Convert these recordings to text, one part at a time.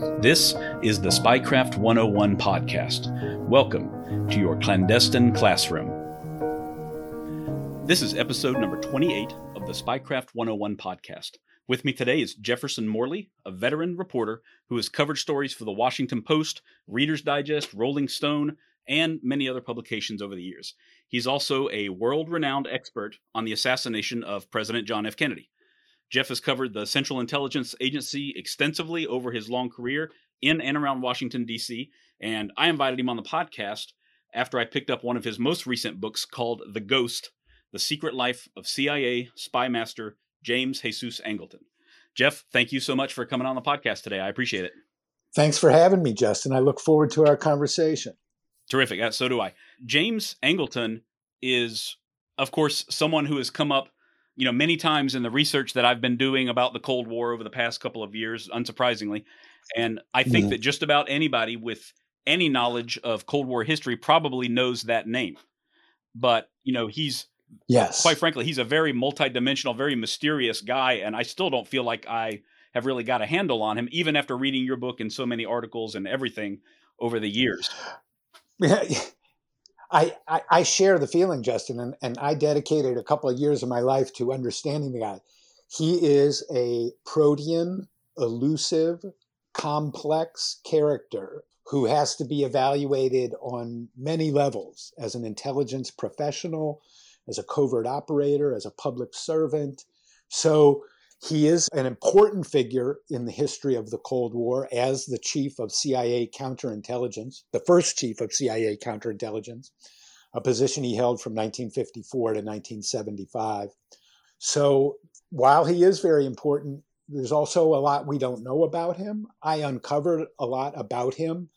This is the Spycraft 101 podcast. Welcome to your clandestine classroom. This is episode number 28 of the Spycraft 101 podcast. With me today is Jefferson Morley, a veteran reporter who has covered stories for the Washington Post, Reader's Digest, Rolling Stone, and many other publications over the years. He's also a world renowned expert on the assassination of President John F. Kennedy. Jeff has covered the Central Intelligence Agency extensively over his long career in and around Washington, D.C., and I invited him on the podcast after I picked up one of his most recent books called The Ghost The Secret Life of CIA Spy Master James Jesus Angleton. Jeff, thank you so much for coming on the podcast today. I appreciate it. Thanks for having me, Justin. I look forward to our conversation. Terrific. Uh, so do I. James Angleton is, of course, someone who has come up, you know, many times in the research that I've been doing about the Cold War over the past couple of years, unsurprisingly. And I think mm. that just about anybody with any knowledge of Cold War history probably knows that name. But, you know, he's yes. Quite frankly, he's a very multidimensional, very mysterious guy and I still don't feel like I have really got a handle on him even after reading your book and so many articles and everything over the years. I, I, I share the feeling, Justin, and, and I dedicated a couple of years of my life to understanding the guy. He is a protean, elusive, complex character who has to be evaluated on many levels as an intelligence professional, as a covert operator, as a public servant. So he is an important figure in the history of the Cold War as the chief of CIA counterintelligence, the first chief of CIA counterintelligence, a position he held from 1954 to 1975. So while he is very important, there's also a lot we don't know about him. I uncovered a lot about him.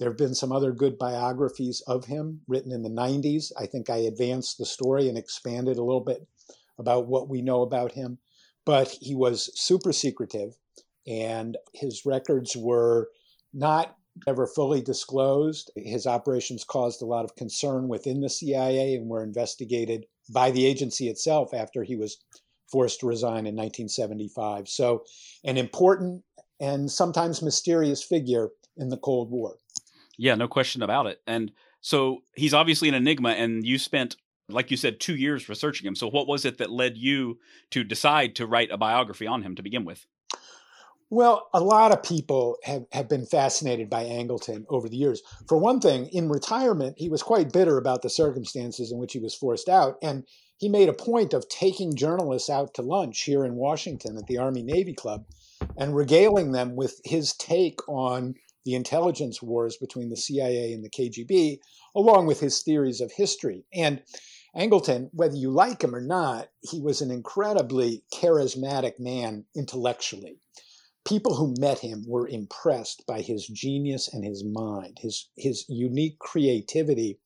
There have been some other good biographies of him written in the 90s. I think I advanced the story and expanded a little bit about what we know about him but he was super secretive and his records were not ever fully disclosed. His operations caused a lot of concern within the CIA and were investigated by the agency itself after he was forced to resign in 1975. So, an important and sometimes mysterious figure in the Cold War. Yeah, no question about it. And so he's obviously an enigma, and you spent like you said, two years researching him. So, what was it that led you to decide to write a biography on him to begin with? Well, a lot of people have, have been fascinated by Angleton over the years. For one thing, in retirement, he was quite bitter about the circumstances in which he was forced out. And he made a point of taking journalists out to lunch here in Washington at the Army Navy Club and regaling them with his take on the intelligence wars between the CIA and the KGB, along with his theories of history. And Angleton, whether you like him or not, he was an incredibly charismatic man intellectually. People who met him were impressed by his genius and his mind, his, his unique creativity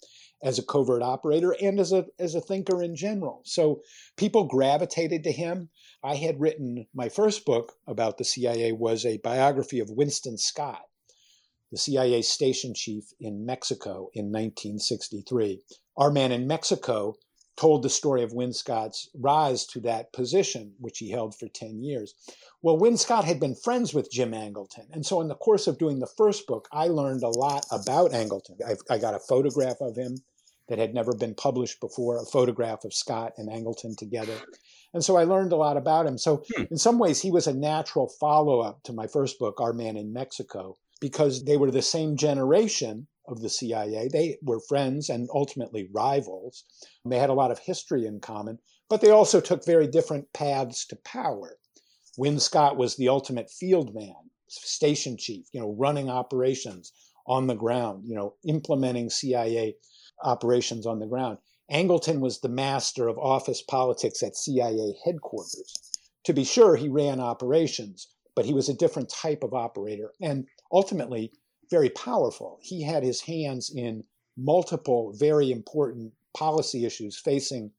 as a covert operator and as a, as a thinker in general. So people gravitated to him. I had written my first book about the CIA was a biography of Winston Scott, the CIA station chief in Mexico in 1963 our man in Mexico told the story of Win Scott's rise to that position, which he held for 10 years. Well, Win Scott had been friends with Jim Angleton. And so, in the course of doing the first book, I learned a lot about Angleton. I, I got a photograph of him that had never been published before, a photograph of Scott and Angleton together. And so I learned a lot about him. So, hmm. in some ways, he was a natural follow up to my first book, Our Man in Mexico, because they were the same generation of the CIA. They were friends and ultimately rivals. They had a lot of history in common, but they also took very different paths to power. Win Scott was the ultimate field man, station chief, you know, running operations on the ground, you know, implementing CIA operations on the ground. Angleton was the master of office politics at CIA headquarters. To be sure, he ran operations, but he was a different type of operator and ultimately very powerful. He had his hands in multiple very important policy issues facing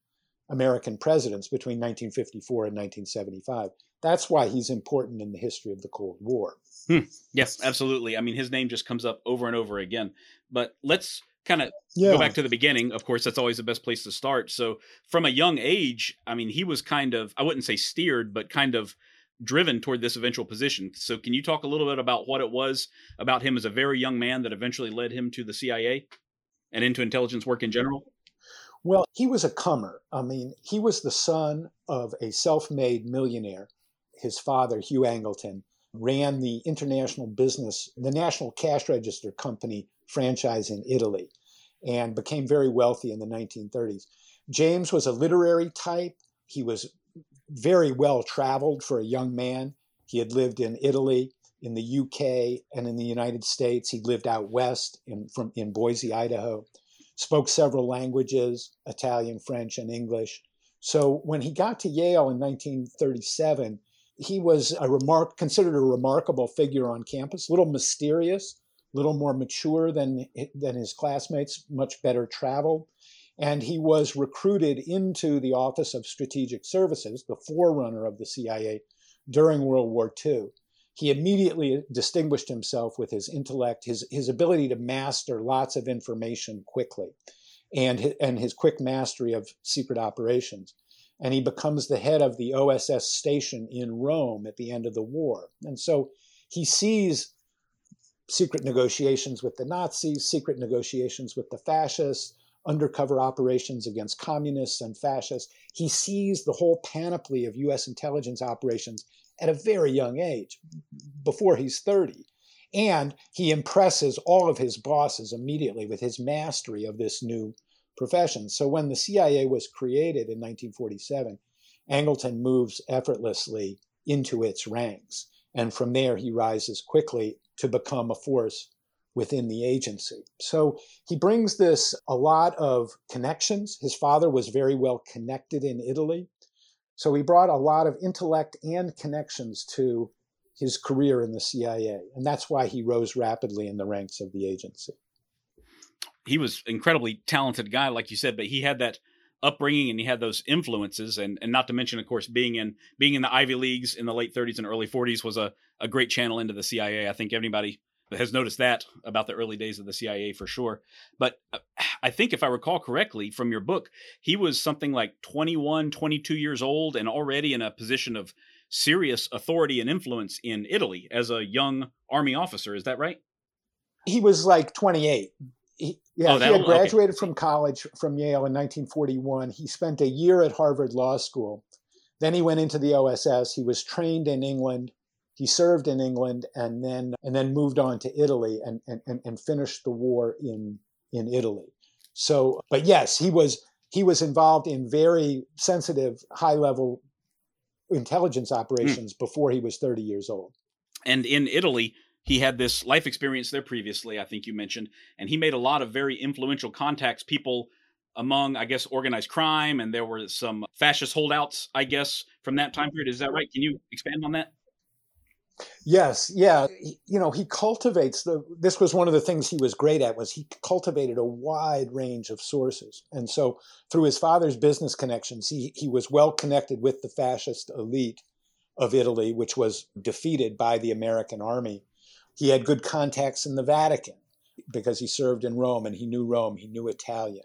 American presidents between 1954 and 1975. That's why he's important in the history of the Cold War. Hmm. Yes, absolutely. I mean, his name just comes up over and over again. But let's kind of yeah. go back to the beginning. Of course, that's always the best place to start. So, from a young age, I mean, he was kind of, I wouldn't say steered, but kind of driven toward this eventual position. So, can you talk a little bit about what it was about him as a very young man that eventually led him to the CIA and into intelligence work in general? Well, he was a comer. I mean, he was the son of a self made millionaire. His father, Hugh Angleton, ran the international business, the National Cash Register Company franchise in Italy, and became very wealthy in the 1930s. James was a literary type. He was very well traveled for a young man. He had lived in Italy, in the UK, and in the United States. He lived out west in, from, in Boise, Idaho spoke several languages Italian, French, and English. So when he got to Yale in 1937, he was a remark considered a remarkable figure on campus, a little mysterious, a little more mature than than his classmates, much better traveled, and he was recruited into the Office of Strategic Services, the forerunner of the CIA, during World War II he immediately distinguished himself with his intellect, his, his ability to master lots of information quickly, and his, and his quick mastery of secret operations. And he becomes the head of the OSS station in Rome at the end of the war. And so he sees secret negotiations with the Nazis, secret negotiations with the fascists, undercover operations against communists and fascists. He sees the whole panoply of US intelligence operations at a very young age, before he's 30. And he impresses all of his bosses immediately with his mastery of this new profession. So when the CIA was created in 1947, Angleton moves effortlessly into its ranks. And from there, he rises quickly to become a force within the agency. So he brings this a lot of connections. His father was very well connected in Italy. So he brought a lot of intellect and connections to his career in the CIA. And that's why he rose rapidly in the ranks of the agency. He was incredibly talented guy, like you said, but he had that upbringing and he had those influences and, and not to mention of course being in being in the Ivy Leagues in the late 30s and early 40s was a, a great channel into the CIA. I think anybody has noticed that about the early days of the CIA for sure. But uh, I think if I recall correctly from your book, he was something like 21, 22 years old and already in a position of serious authority and influence in Italy as a young army officer. Is that right? He was like 28. He, yeah, oh, he had graduated okay. from college from Yale in 1941. He spent a year at Harvard Law School. Then he went into the OSS. He was trained in England he served in England and then and then moved on to Italy and, and, and finished the war in in Italy. So, but yes, he was he was involved in very sensitive, high level intelligence operations mm. before he was 30 years old. And in Italy, he had this life experience there previously, I think you mentioned, and he made a lot of very influential contacts, people among, I guess, organized crime, and there were some fascist holdouts, I guess, from that time period. Is that right? Can you expand on that? Yes, yeah. He, you know, he cultivates the. This was one of the things he was great at was he cultivated a wide range of sources, and so through his father's business connections, he he was well connected with the fascist elite of Italy, which was defeated by the American army. He had good contacts in the Vatican because he served in Rome and he knew Rome. He knew Italian.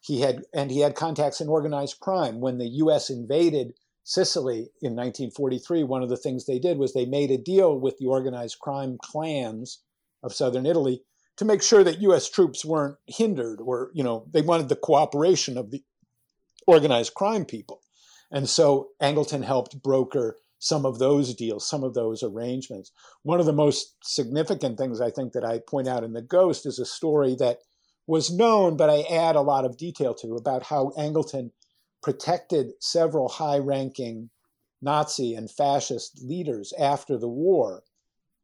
He had and he had contacts in organized crime when the U.S. invaded Sicily in 1943, one of the things they did was they made a deal with the organized crime clans of southern Italy to make sure that U.S. troops weren't hindered, or you know, they wanted the cooperation of the organized crime people, and so Angleton helped broker some of those deals, some of those arrangements. One of the most significant things I think that I point out in The Ghost is a story that was known, but I add a lot of detail to about how Angleton protected several high ranking Nazi and fascist leaders after the war,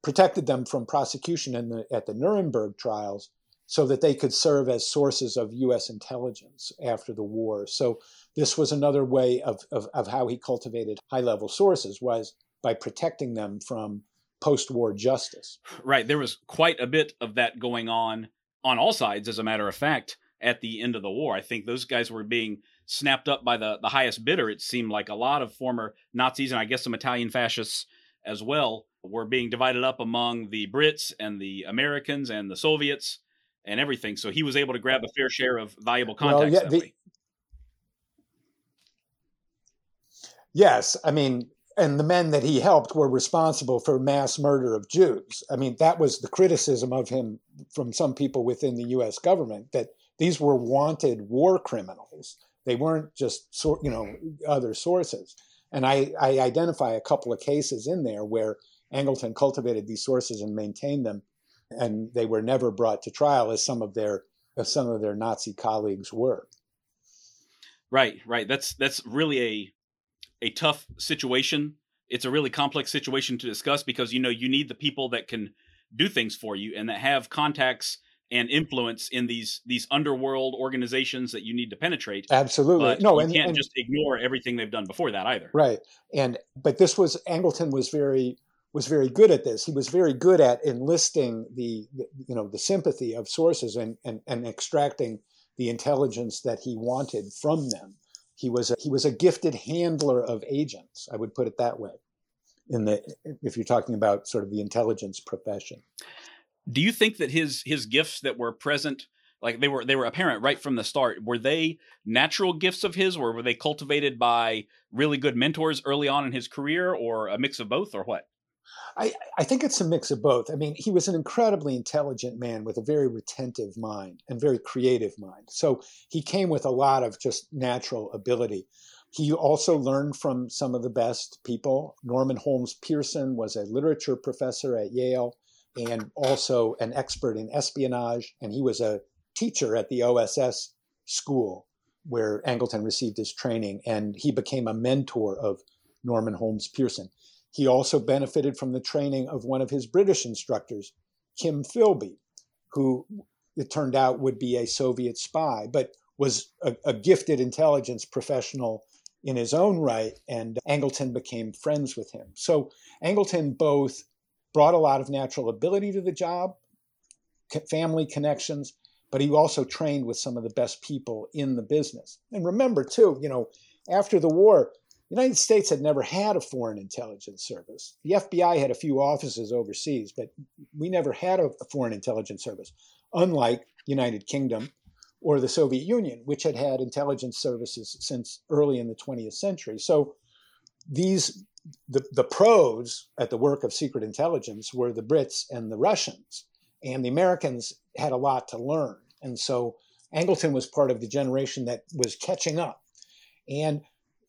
protected them from prosecution the, at the Nuremberg trials so that they could serve as sources of U.S. intelligence after the war. So this was another way of, of, of how he cultivated high level sources was by protecting them from post-war justice. Right. There was quite a bit of that going on on all sides, as a matter of fact, at the end of the war. I think those guys were being snapped up by the, the highest bidder. It seemed like a lot of former Nazis and I guess some Italian fascists as well were being divided up among the Brits and the Americans and the Soviets and everything. So he was able to grab a fair share of valuable contacts. Well, yeah, the, yes, I mean, and the men that he helped were responsible for mass murder of Jews. I mean, that was the criticism of him from some people within the U.S. government that these were wanted war criminals. They weren't just, you know, other sources. And I, I identify a couple of cases in there where Angleton cultivated these sources and maintained them, and they were never brought to trial as some of their as some of their Nazi colleagues were. Right, right. That's that's really a a tough situation. It's a really complex situation to discuss because you know you need the people that can do things for you and that have contacts and influence in these these underworld organizations that you need to penetrate. Absolutely, but no, you and, can't and, just ignore everything they've done before that either. Right, and but this was Angleton was very was very good at this. He was very good at enlisting the, the you know the sympathy of sources and, and and extracting the intelligence that he wanted from them. He was a, he was a gifted handler of agents. I would put it that way. In the if you're talking about sort of the intelligence profession. Do you think that his his gifts that were present like they were they were apparent right from the start were they natural gifts of his or were they cultivated by really good mentors early on in his career or a mix of both or what I, I think it's a mix of both. I mean, he was an incredibly intelligent man with a very retentive mind and very creative mind. So he came with a lot of just natural ability. He also learned from some of the best people. Norman Holmes Pearson was a literature professor at Yale and also an expert in espionage. And he was a teacher at the OSS school where Angleton received his training. And he became a mentor of Norman Holmes Pearson. He also benefited from the training of one of his British instructors, Kim Philby, who it turned out would be a Soviet spy, but was a, a gifted intelligence professional in his own right. And Angleton became friends with him. So Angleton both brought a lot of natural ability to the job, family connections, but he also trained with some of the best people in the business. And remember, too, you know, after the war, the United States had never had a foreign intelligence service. The FBI had a few offices overseas, but we never had a, foreign intelligence service, unlike United Kingdom or the Soviet Union, which had had intelligence services since early in the 20th century. So these the, the pros at the work of secret intelligence were the Brits and the Russians, and the Americans had a lot to learn. And so Angleton was part of the generation that was catching up. And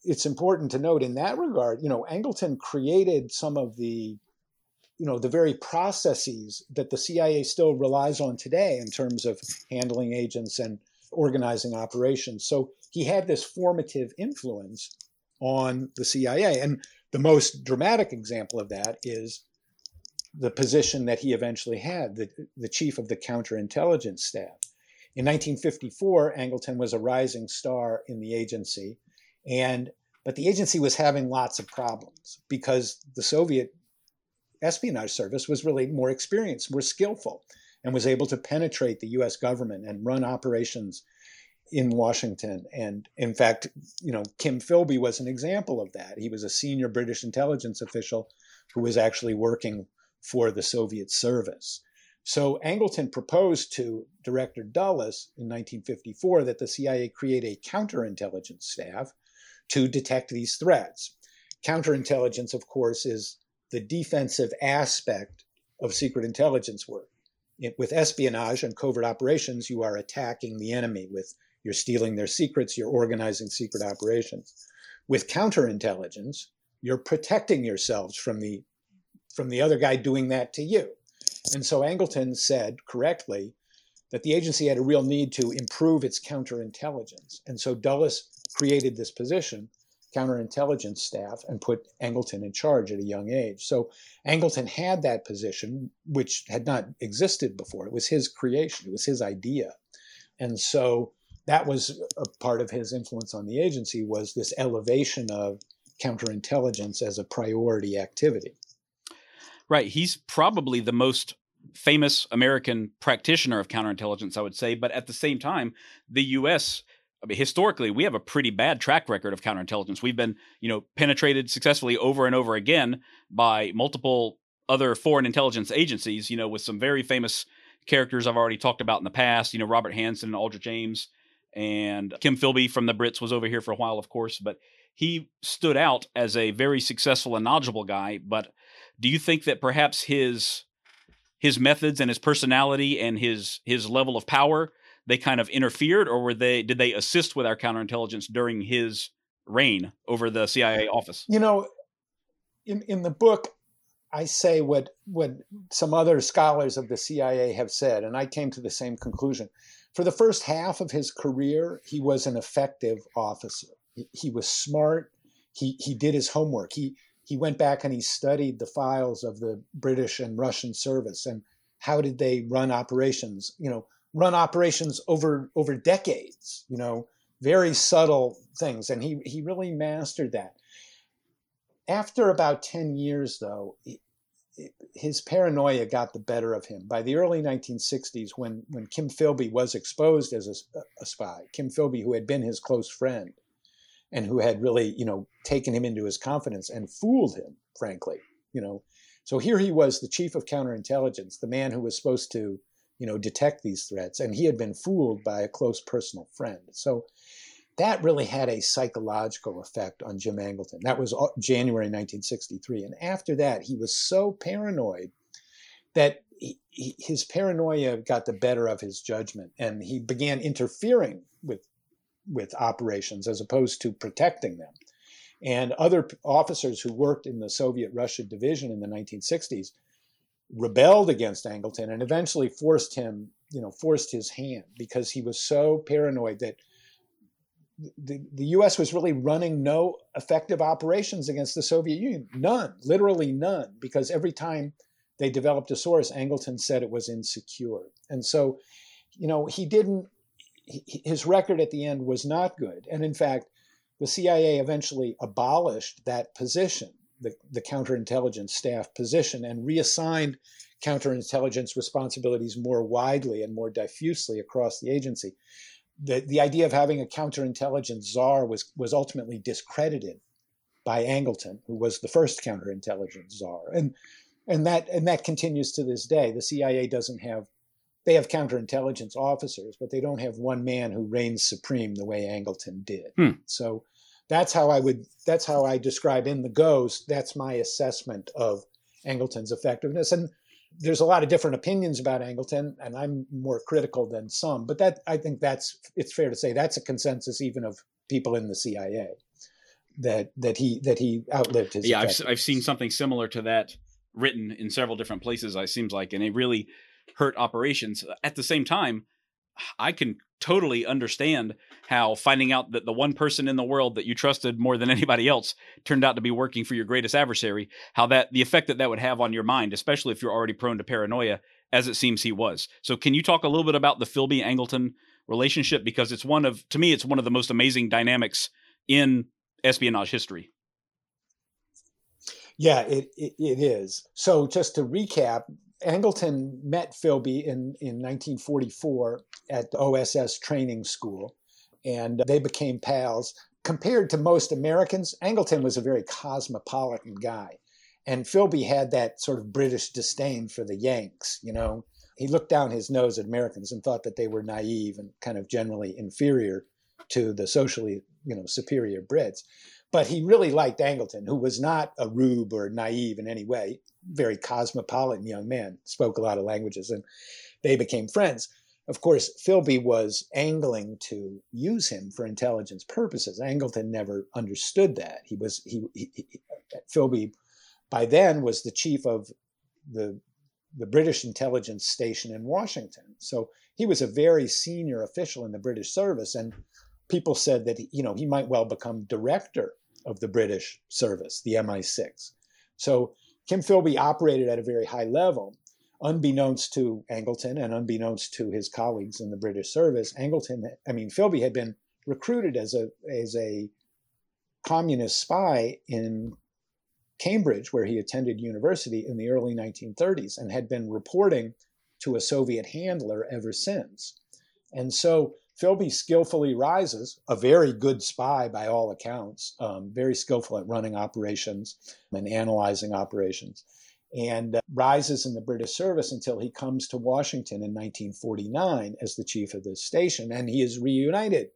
it's important to note in that regard, you know, Angleton created some of the, you know, the very processes that the CIA still relies on today in terms of handling agents and organizing operations. So he had this formative influence on the CIA. And the most dramatic example of that is the position that he eventually had, the, the chief of the counterintelligence staff. In 1954, Angleton was a rising star in the agency and but the agency was having lots of problems because the Soviet espionage service was really more experienced, more skillful, and was able to penetrate the US government and run operations in Washington. And in fact, you know, Kim Philby was an example of that. He was a senior British intelligence official who was actually working for the Soviet service. So Angleton proposed to Director Dulles in 1954 that the CIA create a counterintelligence staff to detect these threats. Counterintelligence, of course, is the defensive aspect of secret intelligence work. It, with espionage and covert operations, you are attacking the enemy with you're stealing their secrets, you're organizing secret operations. With counterintelligence, you're protecting yourselves from the from the other guy doing that to you. And so Angleton said correctly that the agency had a real need to improve its counterintelligence. And so Dulles created this position, counterintelligence staff, and put Angleton in charge at a young age. So Angleton had that position, which had not existed before. It was his creation, it was his idea. And so that was a part of his influence on the agency was this elevation of counterintelligence as a priority activity. Right. He's probably the most famous American practitioner of counterintelligence, I would say. But at the same time, the U.S. I mean, historically, we have a pretty bad track record of counterintelligence. We've been, you know, penetrated successfully over and over again by multiple other foreign intelligence agencies. You know, with some very famous characters I've already talked about in the past. You know, Robert Hanssen and Aldrich Ames, and Kim Philby from the Brits was over here for a while, of course. But he stood out as a very successful and knowledgeable guy. But do you think that perhaps his his methods and his personality and his his level of power they kind of interfered or were they did they assist with our counterintelligence during his reign over the CIA office you know in in the book I say what what some other scholars of the CIA have said and I came to the same conclusion for the first half of his career he was an effective officer he, he was smart he he did his homework he he went back and he studied the files of the British and Russian service and how did they run operations, you know, run operations over over decades, you know, very subtle things. And he he really mastered that. After about 10 years though, his paranoia got the better of him. By the early 1960s, when, when Kim Philby was exposed as a, a spy, Kim Philby, who had been his close friend, and who had really, you know, taken him into his confidence and fooled him, frankly, you know. So here he was, the chief of counterintelligence, the man who was supposed to, you know, detect these threats, and he had been fooled by a close personal friend. So that really had a psychological effect on Jim Angleton. That was uh, January 1963. And after that, he was so paranoid that he, his paranoia got the better of his judgment, and he began interfering with with operations as opposed to protecting them. And other officers who worked in the Soviet Russia division in the 1960s rebelled against Angleton and eventually forced him, you know, forced his hand because he was so paranoid that the, the US was really running no effective operations against the Soviet Union. None, literally none, because every time they developed a source, Angleton said it was insecure. And so, you know, he didn't his record at the end was not good. And in fact, the CIA eventually abolished that position, the, the counterintelligence staff position, and reassigned counterintelligence responsibilities more widely and more diffusely across the agency. The, the idea of having a counterintelligence czar was, was ultimately discredited by Angleton, who was the first counterintelligence czar. And, and, that, and that continues to this day. The CIA doesn't have they have counterintelligence officers, but they don't have one man who reigns supreme the way Angleton did. Hmm. So that's how I would that's how I describe in the ghost. That's my assessment of Angleton's effectiveness. And there's a lot of different opinions about Angleton, and I'm more critical than some. But that I think that's it's fair to say that's a consensus even of people in the CIA that that he that he outlived his. Yeah, I've, I've seen something similar to that written in several different places. It seems like, and it really hurt operations. At the same time, I can totally understand how finding out that the one person in the world that you trusted more than anybody else turned out to be working for your greatest adversary, how that the effect that that would have on your mind, especially if you're already prone to paranoia, as it seems he was. So, can you talk a little bit about the Philby Angleton relationship because it's one of to me it's one of the most amazing dynamics in espionage history. Yeah, it, it, it is. So just to recap, Angleton met Philby in, in 1944 at the OSS training school, and they became pals. Compared to most Americans, Angleton was a very cosmopolitan guy. And Philby had that sort of British disdain for the Yanks, you know. He looked down his nose at Americans and thought that they were naive and kind of generally inferior to the socially, you know, superior Brits. But he really liked Angleton, who was not a rube or naive in any way, very cosmopolitan young man, spoke a lot of languages, and they became friends. Of course, Philby was angling to use him for intelligence purposes. Angleton never understood that. He was he, he, he Philby by then was the chief of the the British intelligence station in Washington. So he was a very senior official in the British service, and people said that you know he might well become director of the British service, the MI6. So Kim Philby operated at a very high level. Unbeknownst to Angleton and unbeknownst to his colleagues in the British service, Angleton, I mean, Philby had been recruited as a as a communist spy in Cambridge, where he attended university in the early 1930s and had been reporting to a Soviet handler ever since. And so Philby skillfully rises, a very good spy by all accounts, um, very skillful at running operations and analyzing operations, and uh, rises in the British service until he comes to Washington in 1949 as the chief of the station. And he is reunited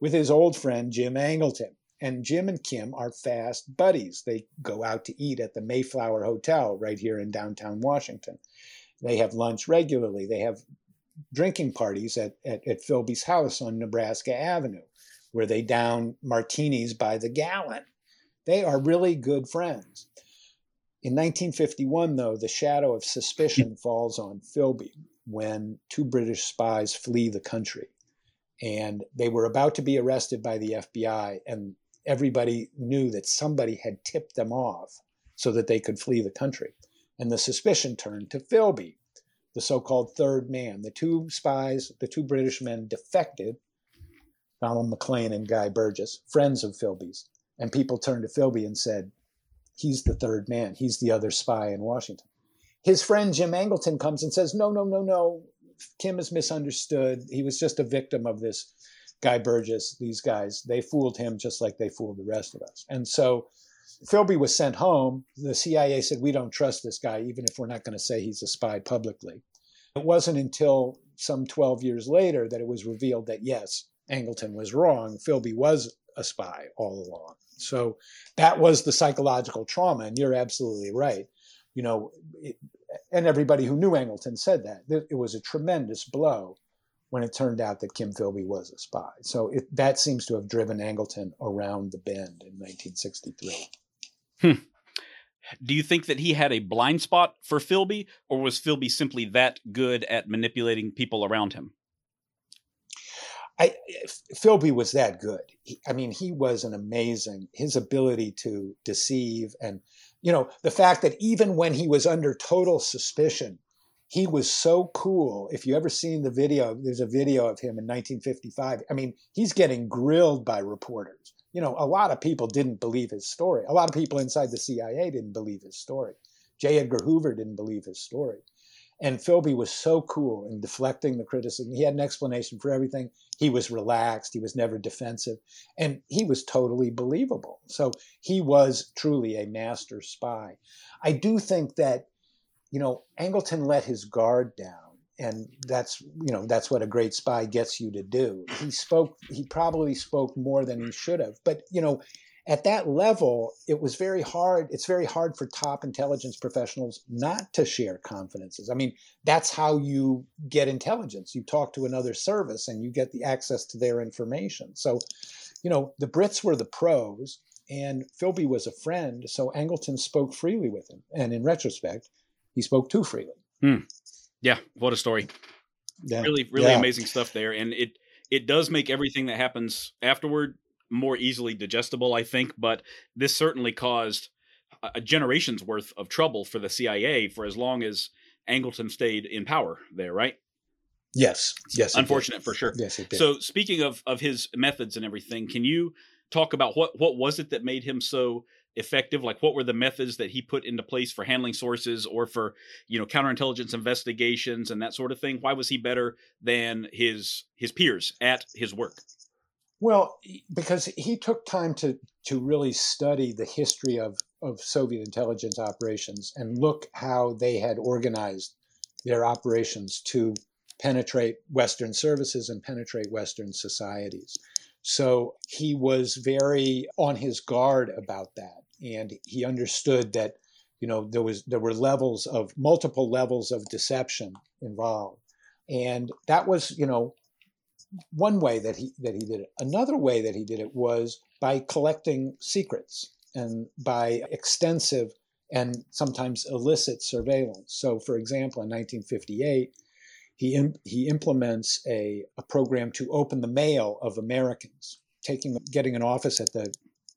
with his old friend Jim Angleton. And Jim and Kim are fast buddies. They go out to eat at the Mayflower Hotel right here in downtown Washington. They have lunch regularly. They have drinking parties at, at, at Philby's house on Nebraska Avenue, where they down martinis by the gallon. They are really good friends. In 1951, though, the shadow of suspicion falls on Philby when two British spies flee the country. And they were about to be arrested by the FBI, and everybody knew that somebody had tipped them off so that they could flee the country. And the suspicion turned to Philby, the so called third man. The two spies, the two British men defected, Donald Maclean and Guy Burgess, friends of Philby's. And people turned to Philby and said, He's the third man. He's the other spy in Washington. His friend Jim Angleton comes and says, No, no, no, no. Kim is misunderstood. He was just a victim of this Guy Burgess, these guys. They fooled him just like they fooled the rest of us. And so Philby was sent home. The CIA said, We don't trust this guy, even if we're not going to say he's a spy publicly. It wasn't until some 12 years later that it was revealed that, yes, Angleton was wrong. Philby was a spy all along. So that was the psychological trauma. And you're absolutely right. You know, it, and everybody who knew Angleton said that. It was a tremendous blow when it turned out that Kim Philby was a spy. So it, that seems to have driven Angleton around the bend in 1963. Hmm. Do you think that he had a blind spot for Philby, or was Philby simply that good at manipulating people around him? I, Philby was that good. He, I mean, he was an amazing. His ability to deceive, and you know, the fact that even when he was under total suspicion, he was so cool. If you ever seen the video, there's a video of him in 1955. I mean, he's getting grilled by reporters you know, a lot of people didn't believe his story. A lot of people inside the CIA didn't believe his story. J. Edgar Hoover didn't believe his story. And Philby was so cool in deflecting the criticism. He had an explanation for everything. He was relaxed. He was never defensive. And he was totally believable. So he was truly a master spy. I do think that, you know, Angleton let his guard down and that's you know that's what a great spy gets you to do. He spoke he probably spoke more than he should have but you know at that level it was very hard it's very hard for top intelligence professionals not to share confidences. I mean that's how you get intelligence. You talk to another service and you get the access to their information. So you know the brits were the pros and philby was a friend so angleton spoke freely with him. And in retrospect he spoke too freely hmm. Yeah, what a story. Yeah. Really, really yeah. amazing stuff there. And it it does make everything that happens afterward more easily digestible, I think. But this certainly caused a generation's worth of trouble for the CIA for as long as Angleton stayed in power there, right? Yes. Yes. Unfortunate for sure. Yes, it did. So speaking of of his methods and everything, can you talk about what what was it that made him so effective? Like, what were the methods that he put into place for handling sources or for you know counterintelligence investigations and that sort of thing? Why was he better than his his peers at his work? Well, because he took time to to really study the history of of Soviet intelligence operations and look how they had organized their operations to penetrate Western services and penetrate Western societies. So he was very on his guard about that and he understood that you know there was there were levels of multiple levels of deception involved. And that was you know one way that he that he did it. Another way that he did it was by collecting secrets and by extensive and sometimes illicit surveillance. So for example in 1958 he, he implements a, a program to open the mail of Americans, taking getting an office at the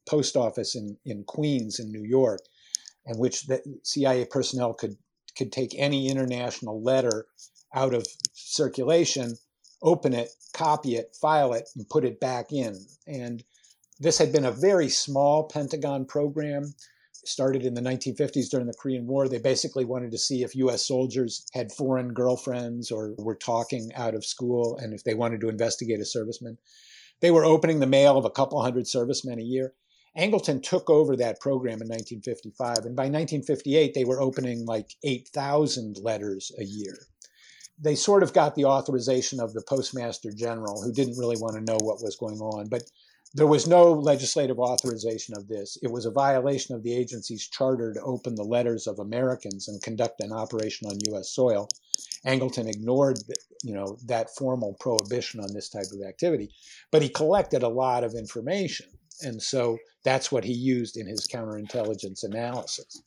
post office in, in Queens in New York, in which the CIA personnel could could take any international letter out of circulation, open it, copy it, file it, and put it back in. And this had been a very small Pentagon program. Started in the 1950s during the Korean War. They basically wanted to see if U.S. soldiers had foreign girlfriends or were talking out of school and if they wanted to investigate a serviceman. They were opening the mail of a couple hundred servicemen a year. Angleton took over that program in 1955, and by 1958, they were opening like 8,000 letters a year. They sort of got the authorization of the Postmaster General, who didn't really want to know what was going on, but there was no legislative authorization of this. It was a violation of the agency's charter to open the letters of Americans and conduct an operation on U.S. soil. Angleton ignored, you know, that formal prohibition on this type of activity, but he collected a lot of information, and so that's what he used in his counterintelligence analysis.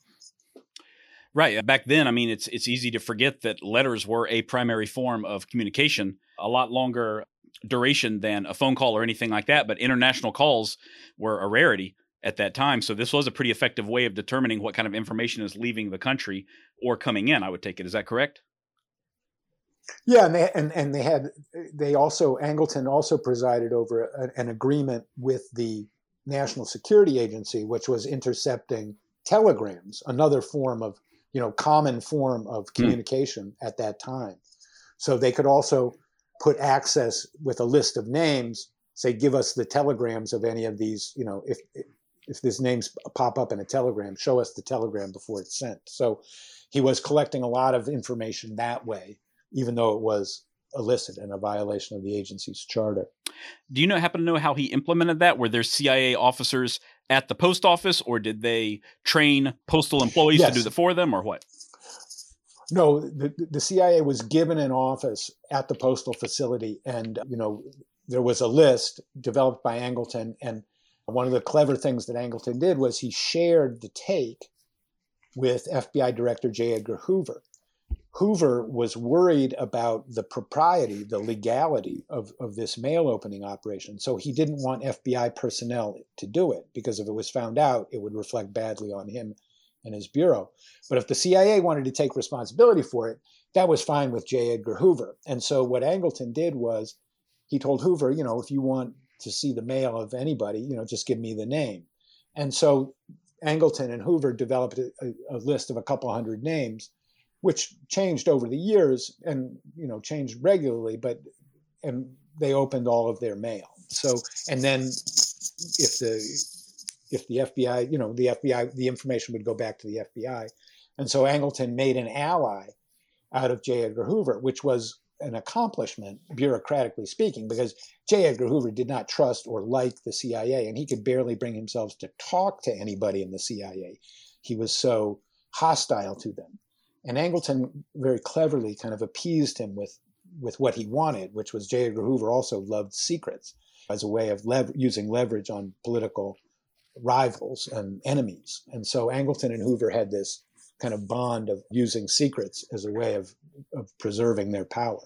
Right. Uh, back then, I mean, it's it's easy to forget that letters were a primary form of communication, a lot longer duration than a phone call or anything like that. But international calls were a rarity at that time, so this was a pretty effective way of determining what kind of information is leaving the country or coming in. I would take it. Is that correct? Yeah, and they and, and they had they also Angleton also presided over a, an agreement with the National Security Agency, which was intercepting telegrams, another form of, you know, common form of hmm. communication mm. at that time. So they could also put access with a list of names, say, give us the telegrams of any of these, you know, if if these names pop up in a telegram, show us the telegram before it's sent. So he was collecting a lot of information that way, even though it was illicit and a violation of the agency's charter. Do you know happen to know how he implemented that? Were there CIA officers at the post office, or did they train postal employees yes. to do it for them, or what? No, the, the CIA was given an office at the postal facility, and you know there was a list developed by Angleton, and one of the clever things that Angleton did was he shared the take with FBI Director J. Edgar Hoover. Hoover was worried about the propriety, the legality of, of this mail opening operation. So he didn't want FBI personnel to do it because if it was found out, it would reflect badly on him and his bureau. But if the CIA wanted to take responsibility for it, that was fine with J. Edgar Hoover. And so what Angleton did was he told Hoover, you know, if you want to see the mail of anybody, you know, just give me the name. And so Angleton and Hoover developed a, a list of a couple hundred names which changed over the years and you know changed regularly but and they opened all of their mail so and then if the if the FBI you know the FBI the information would go back to the FBI and so Angleton made an ally out of J. Edgar Hoover which was an accomplishment bureaucratically speaking because J. Edgar Hoover did not trust or like the CIA and he could barely bring himself to talk to anybody in the CIA he was so hostile to them and Angleton very cleverly kind of appeased him with, with what he wanted, which was J. Edgar Hoover also loved secrets as a way of lev- using leverage on political rivals and enemies. And so Angleton and Hoover had this kind of bond of using secrets as a way of, of preserving their power.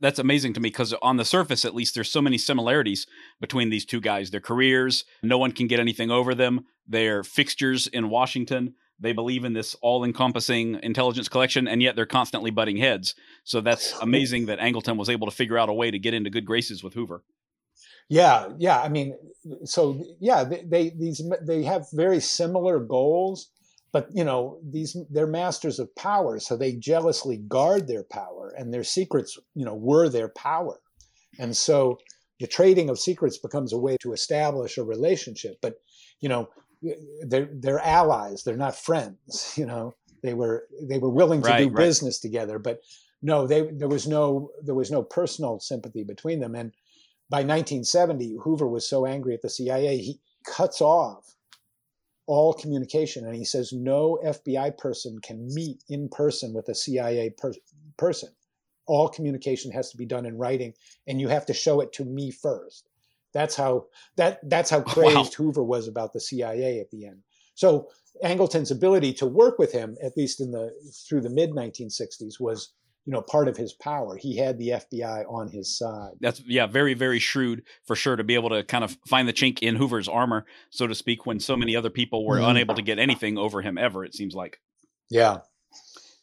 That's amazing to me because on the surface, at least, there's so many similarities between these two guys. Their careers, no one can get anything over them. They're fixtures in Washington they believe in this all-encompassing intelligence collection and yet they're constantly butting heads. So that's amazing that angleton was able to figure out a way to get into good graces with hoover. Yeah yeah i mean so yeah they, they these they have very similar goals but you know these they're masters of power so they jealously guard their power and their secrets you know were their power. And so the trading of secrets becomes a way to establish a relationship but you know they're they're allies. They're not friends. You know, they were they were willing to right, do right. business together, but no, they there was no there was no personal sympathy between them. And by 1970, Hoover was so angry at the CIA, he cuts off all communication and he says no FBI person can meet in person with a CIA per- person. All communication has to be done in writing, and you have to show it to me first. That's how that that's how crazed wow. Hoover was about the CIA at the end. So Angleton's ability to work with him, at least in the through the mid 1960s, was you know part of his power. He had the FBI on his side. That's yeah, very very shrewd for sure to be able to kind of find the chink in Hoover's armor, so to speak, when so many other people were mm-hmm. unable to get anything over him ever. It seems like. Yeah.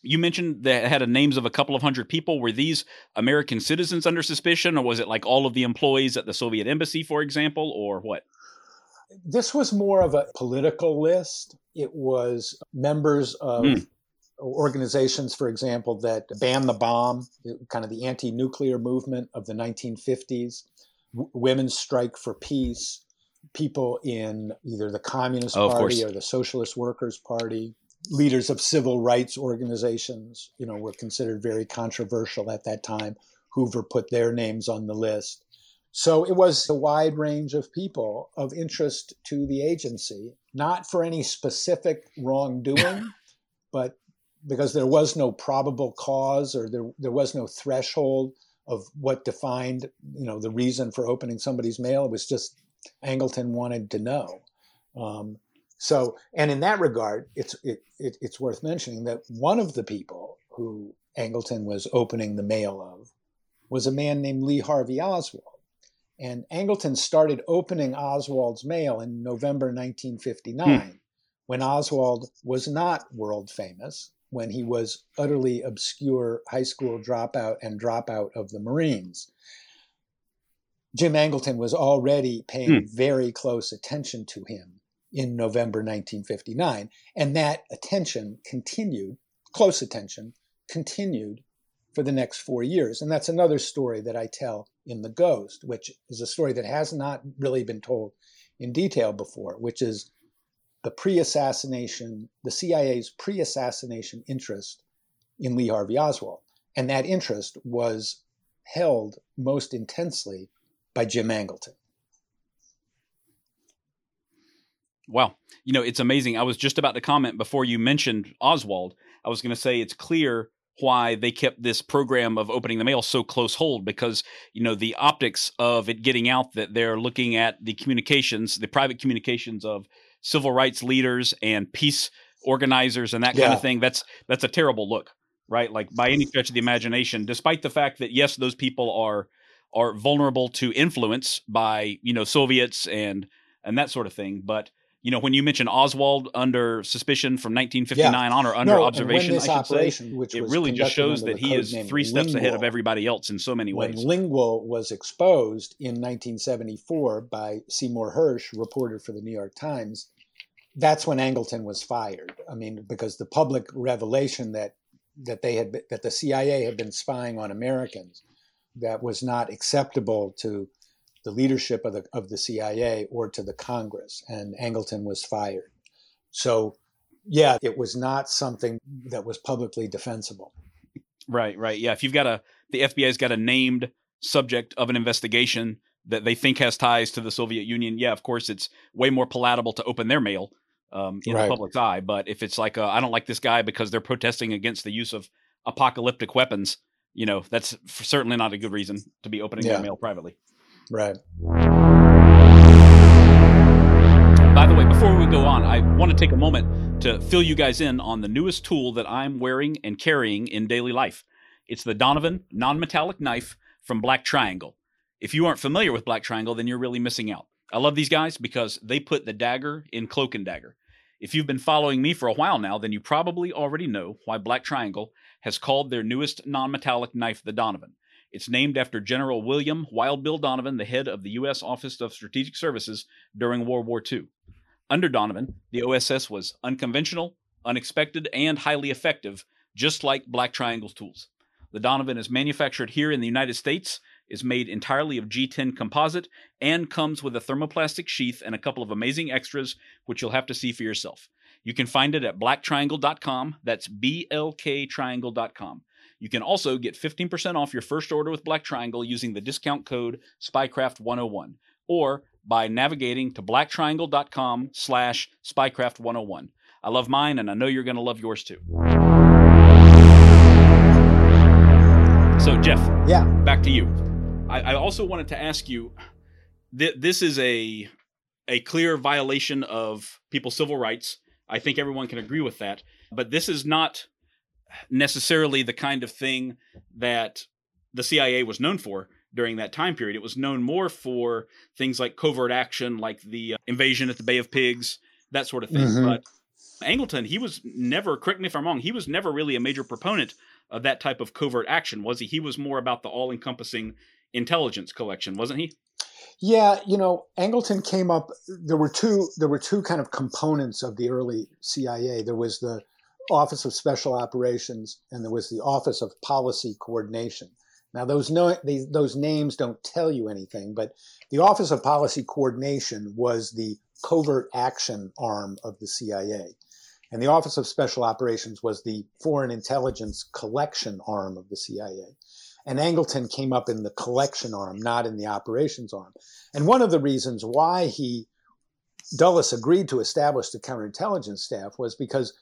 You mentioned that had a names of a couple of hundred people. Were these American citizens under suspicion, or was it like all of the employees at the Soviet embassy, for example, or what? This was more of a political list. It was members of mm. organizations, for example, that banned the bomb, kind of the anti nuclear movement of the 1950s, w- Women's Strike for Peace, people in either the Communist oh, Party or the Socialist Workers' Party, leaders of civil rights organizations, you know, were considered very controversial at that time. Hoover put their names on the list. So it was a wide range of people of interest to the agency, not for any specific wrongdoing, but because there was no probable cause or there, there was no threshold of what defined, you know, the reason for opening somebody's mail. It was just Angleton wanted to know. Um, so, and in that regard, it's it, it, it's worth mentioning that one of the people who Angleton was opening the mail of was a man named Lee Harvey Oswald. And Angleton started opening Oswald's mail in November 1959, hmm. when Oswald was not world famous, when he was utterly obscure high school dropout and dropout of the Marines. Jim Angleton was already paying hmm. very close attention to him in November 1959. And that attention continued, close attention, continued for the next four years. And that's another story that I tell in The Ghost, which is a story that has not really been told in detail before, which is the pre assassination, the CIA's pre assassination interest in Lee Harvey Oswald. And that interest was held most intensely by Jim Angleton. Well, you know, it's amazing. I was just about to comment before you mentioned Oswald. I was going to say it's clear why they kept this program of opening the mail so close hold because you know the optics of it getting out that they're looking at the communications the private communications of civil rights leaders and peace organizers and that kind of thing that's that's a terrible look right like by any stretch of the imagination despite the fact that yes those people are are vulnerable to influence by you know soviets and and that sort of thing but you know, when you mention Oswald under suspicion from 1959 yeah. on or under no, observation, I should say, it really just shows that he is three steps ahead of everybody else in so many ways. When Lingual was exposed in 1974 by Seymour Hersh, reporter for the New York Times, that's when Angleton was fired. I mean, because the public revelation that that they had that the CIA had been spying on Americans that was not acceptable to the leadership of the of the CIA or to the Congress, and Angleton was fired. So, yeah, it was not something that was publicly defensible. Right, right, yeah. If you've got a the FBI's got a named subject of an investigation that they think has ties to the Soviet Union, yeah, of course, it's way more palatable to open their mail um, in right. the public's eye. But if it's like, I don't like this guy because they're protesting against the use of apocalyptic weapons, you know, that's certainly not a good reason to be opening yeah. their mail privately. Right. By the way, before we go on, I want to take a moment to fill you guys in on the newest tool that I'm wearing and carrying in daily life. It's the Donovan non metallic knife from Black Triangle. If you aren't familiar with Black Triangle, then you're really missing out. I love these guys because they put the dagger in cloak and dagger. If you've been following me for a while now, then you probably already know why Black Triangle has called their newest non metallic knife the Donovan. It's named after General William Wild Bill Donovan, the head of the U.S. Office of Strategic Services during World War II. Under Donovan, the OSS was unconventional, unexpected, and highly effective, just like Black Triangle's tools. The Donovan is manufactured here in the United States, is made entirely of G10 composite, and comes with a thermoplastic sheath and a couple of amazing extras, which you'll have to see for yourself. You can find it at blacktriangle.com. That's B L K triangle.com. You can also get 15% off your first order with Black Triangle using the discount code SPYCRAFT101 or by navigating to blacktriangle.com slash SPYCRAFT101. I love mine and I know you're going to love yours too. So, Jeff, yeah, back to you. I, I also wanted to ask you th- this is a a clear violation of people's civil rights. I think everyone can agree with that. But this is not necessarily the kind of thing that the CIA was known for during that time period. It was known more for things like covert action, like the uh, invasion at the Bay of Pigs, that sort of thing. Mm-hmm. But Angleton, he was never, correct me if I'm wrong, he was never really a major proponent of that type of covert action, was he? He was more about the all encompassing intelligence collection, wasn't he? Yeah, you know, Angleton came up. There were two. There were two kind of components of the early CIA. There was the Office of Special Operations, and there was the Office of Policy Coordination. Now, those no, those names don't tell you anything, but the Office of Policy Coordination was the covert action arm of the CIA, and the Office of Special Operations was the foreign intelligence collection arm of the CIA. And Angleton came up in the collection arm, not in the operations arm. And one of the reasons why he Dulles agreed to establish the counterintelligence staff was because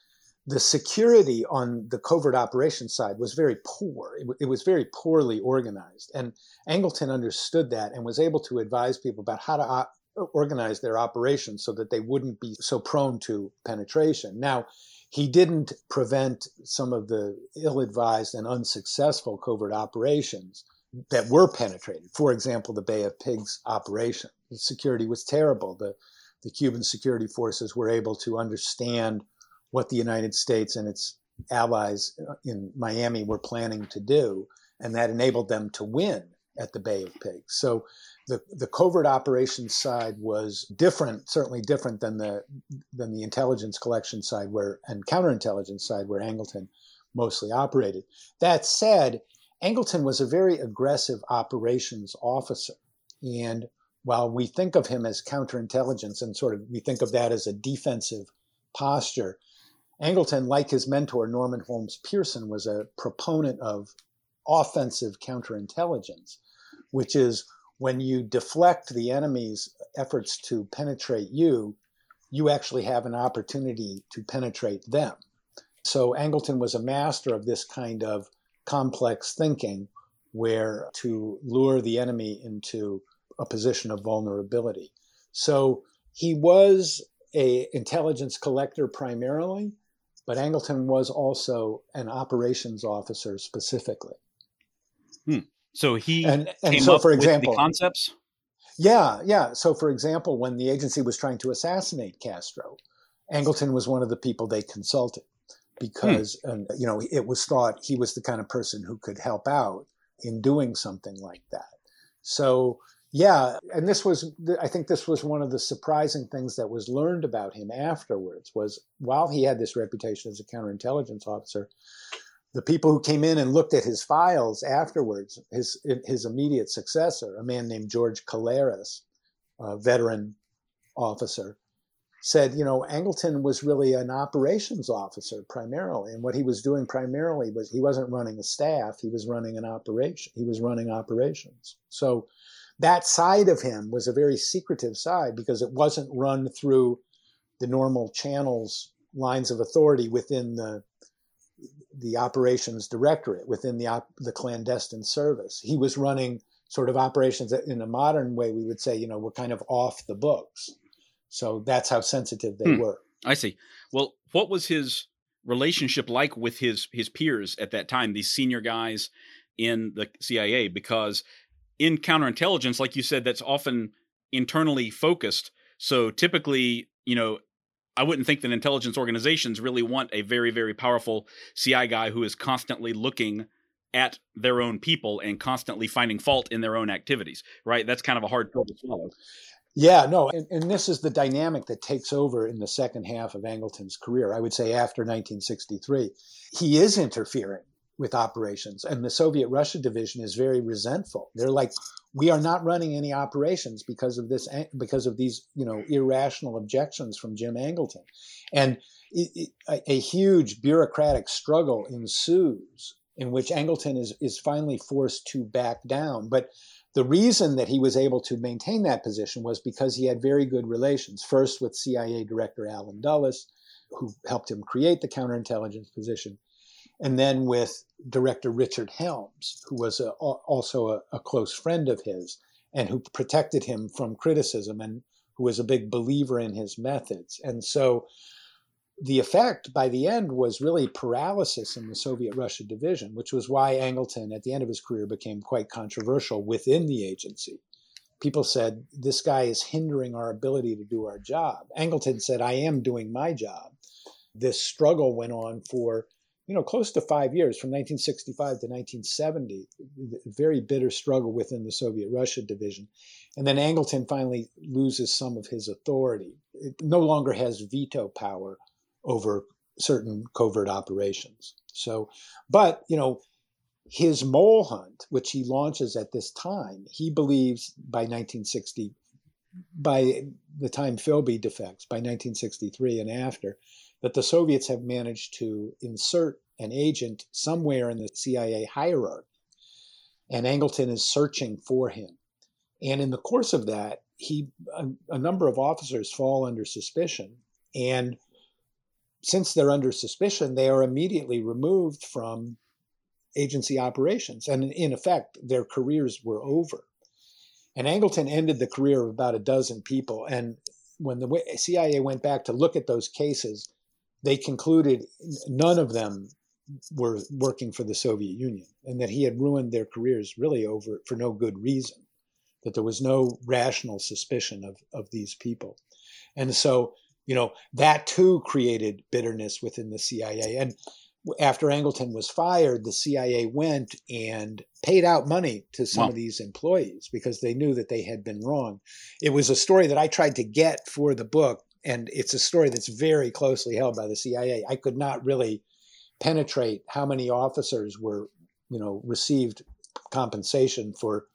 the security on the covert operations side was very poor. It, it, was very poorly organized. And Angleton understood that and was able to advise people about how to op- organize their operations so that they wouldn't be so prone to penetration. Now, he didn't prevent some of the ill advised and unsuccessful covert operations that were penetrated. For example, the Bay of Pigs operation. The security was terrible. The, the Cuban security forces were able to understand what the United States and its allies uh, in Miami were planning to do, and that enabled them to win at the Bay of Pigs. So the, the covert operations side was different, certainly different than the than the intelligence collection side where and counterintelligence side where Angleton mostly operated. That said, Angleton was a very aggressive operations officer. And while we think of him as counterintelligence and sort of we think of that as a defensive posture, Angleton, like his mentor Norman Holmes Pearson, was a proponent of offensive counterintelligence, which is when you deflect the enemy's efforts to penetrate you, you actually have an opportunity to penetrate them. So Angleton was a master of this kind of complex thinking where to lure the enemy into a position of vulnerability. So he was a intelligence collector primarily, but Angleton was also an operations officer specifically. Hmm. So he and, and so, for example, concepts. Yeah, yeah. So, for example, when the agency was trying to assassinate Castro, Angleton was one of the people they consulted because, hmm. and you know, it was thought he was the kind of person who could help out in doing something like that. So, yeah, and this was, I think, this was one of the surprising things that was learned about him afterwards. Was while he had this reputation as a counterintelligence officer, the people who came in and looked at his files afterwards, his his immediate successor, a man named George Kalaris, a veteran officer, said, you know, Angleton was really an operations officer primarily, and what he was doing primarily was he wasn't running a staff; he was running an operation. He was running operations. So that side of him was a very secretive side because it wasn't run through the normal channels, lines of authority within the the operations directorate within the op- the clandestine service. He was running sort of operations that in a modern way. We would say, you know, we're kind of off the books. So that's how sensitive they hmm. were. I see. Well, what was his relationship like with his his peers at that time, these senior guys in the CIA? Because in counterintelligence, like you said, that's often internally focused. So typically, you know, I wouldn't think that intelligence organizations really want a very, very powerful CI guy who is constantly looking at their own people and constantly finding fault in their own activities, right? That's kind of a hard pill to swallow. Yeah, no, and, and, this is the dynamic that takes over in the second half of Angleton's career. I would say after 1963, he is interfering with operations. And the Soviet Russia division is very resentful. They're like, we are not running any operations because of this, eh, because of these, you know, irrational objections from Jim Angleton. And it, it, a, a, huge bureaucratic struggle ensues in which Angleton is, is finally forced to back down. But the reason that he was able to maintain that position was because he had very good relations, first with CIA Director Allen Dulles, who helped him create the counterintelligence position, and then with director Richard Helms, who was a, also a, a, close friend of his and who protected him from criticism and who was a big believer in his methods. And so the effect by the end was really paralysis in the Soviet Russia division, which was why Angleton, at the end of his career, became quite controversial within the agency. People said, This guy is hindering our ability to do our job. Angleton said, I am doing my job this struggle went on for you know close to five years from 1965 to 1970 very bitter struggle within the soviet russia division. And then angleton finally loses some of his authority. It no longer has veto power over certain covert operations. So but you know his mole hunt which he launches at this time he believes by 1960 by the time Philby defects, by 1963 and after, that the Soviets have managed to insert an agent somewhere in the CIA hierarchy. And Angleton is searching for him. And in the course of that, he a, a number of officers fall under suspicion. And since they're under suspicion, they are immediately removed from agency operations. And in effect, their careers were over. And Angleton ended the career of about a dozen people. And when the CIA went back to look at those cases, they concluded none of them were working for the Soviet Union and that he had ruined their careers really over for no good reason, that there was no rational suspicion of, of these people. And so, you know, that too created bitterness within the CIA. And after Angleton was fired, the CIA went and paid out money to some wow. of these employees because they knew that they had been wrong. It was a story that I tried to get for the book, and it's a story that's very closely held by the CIA. I could not really penetrate how many officers were, you know, received compensation for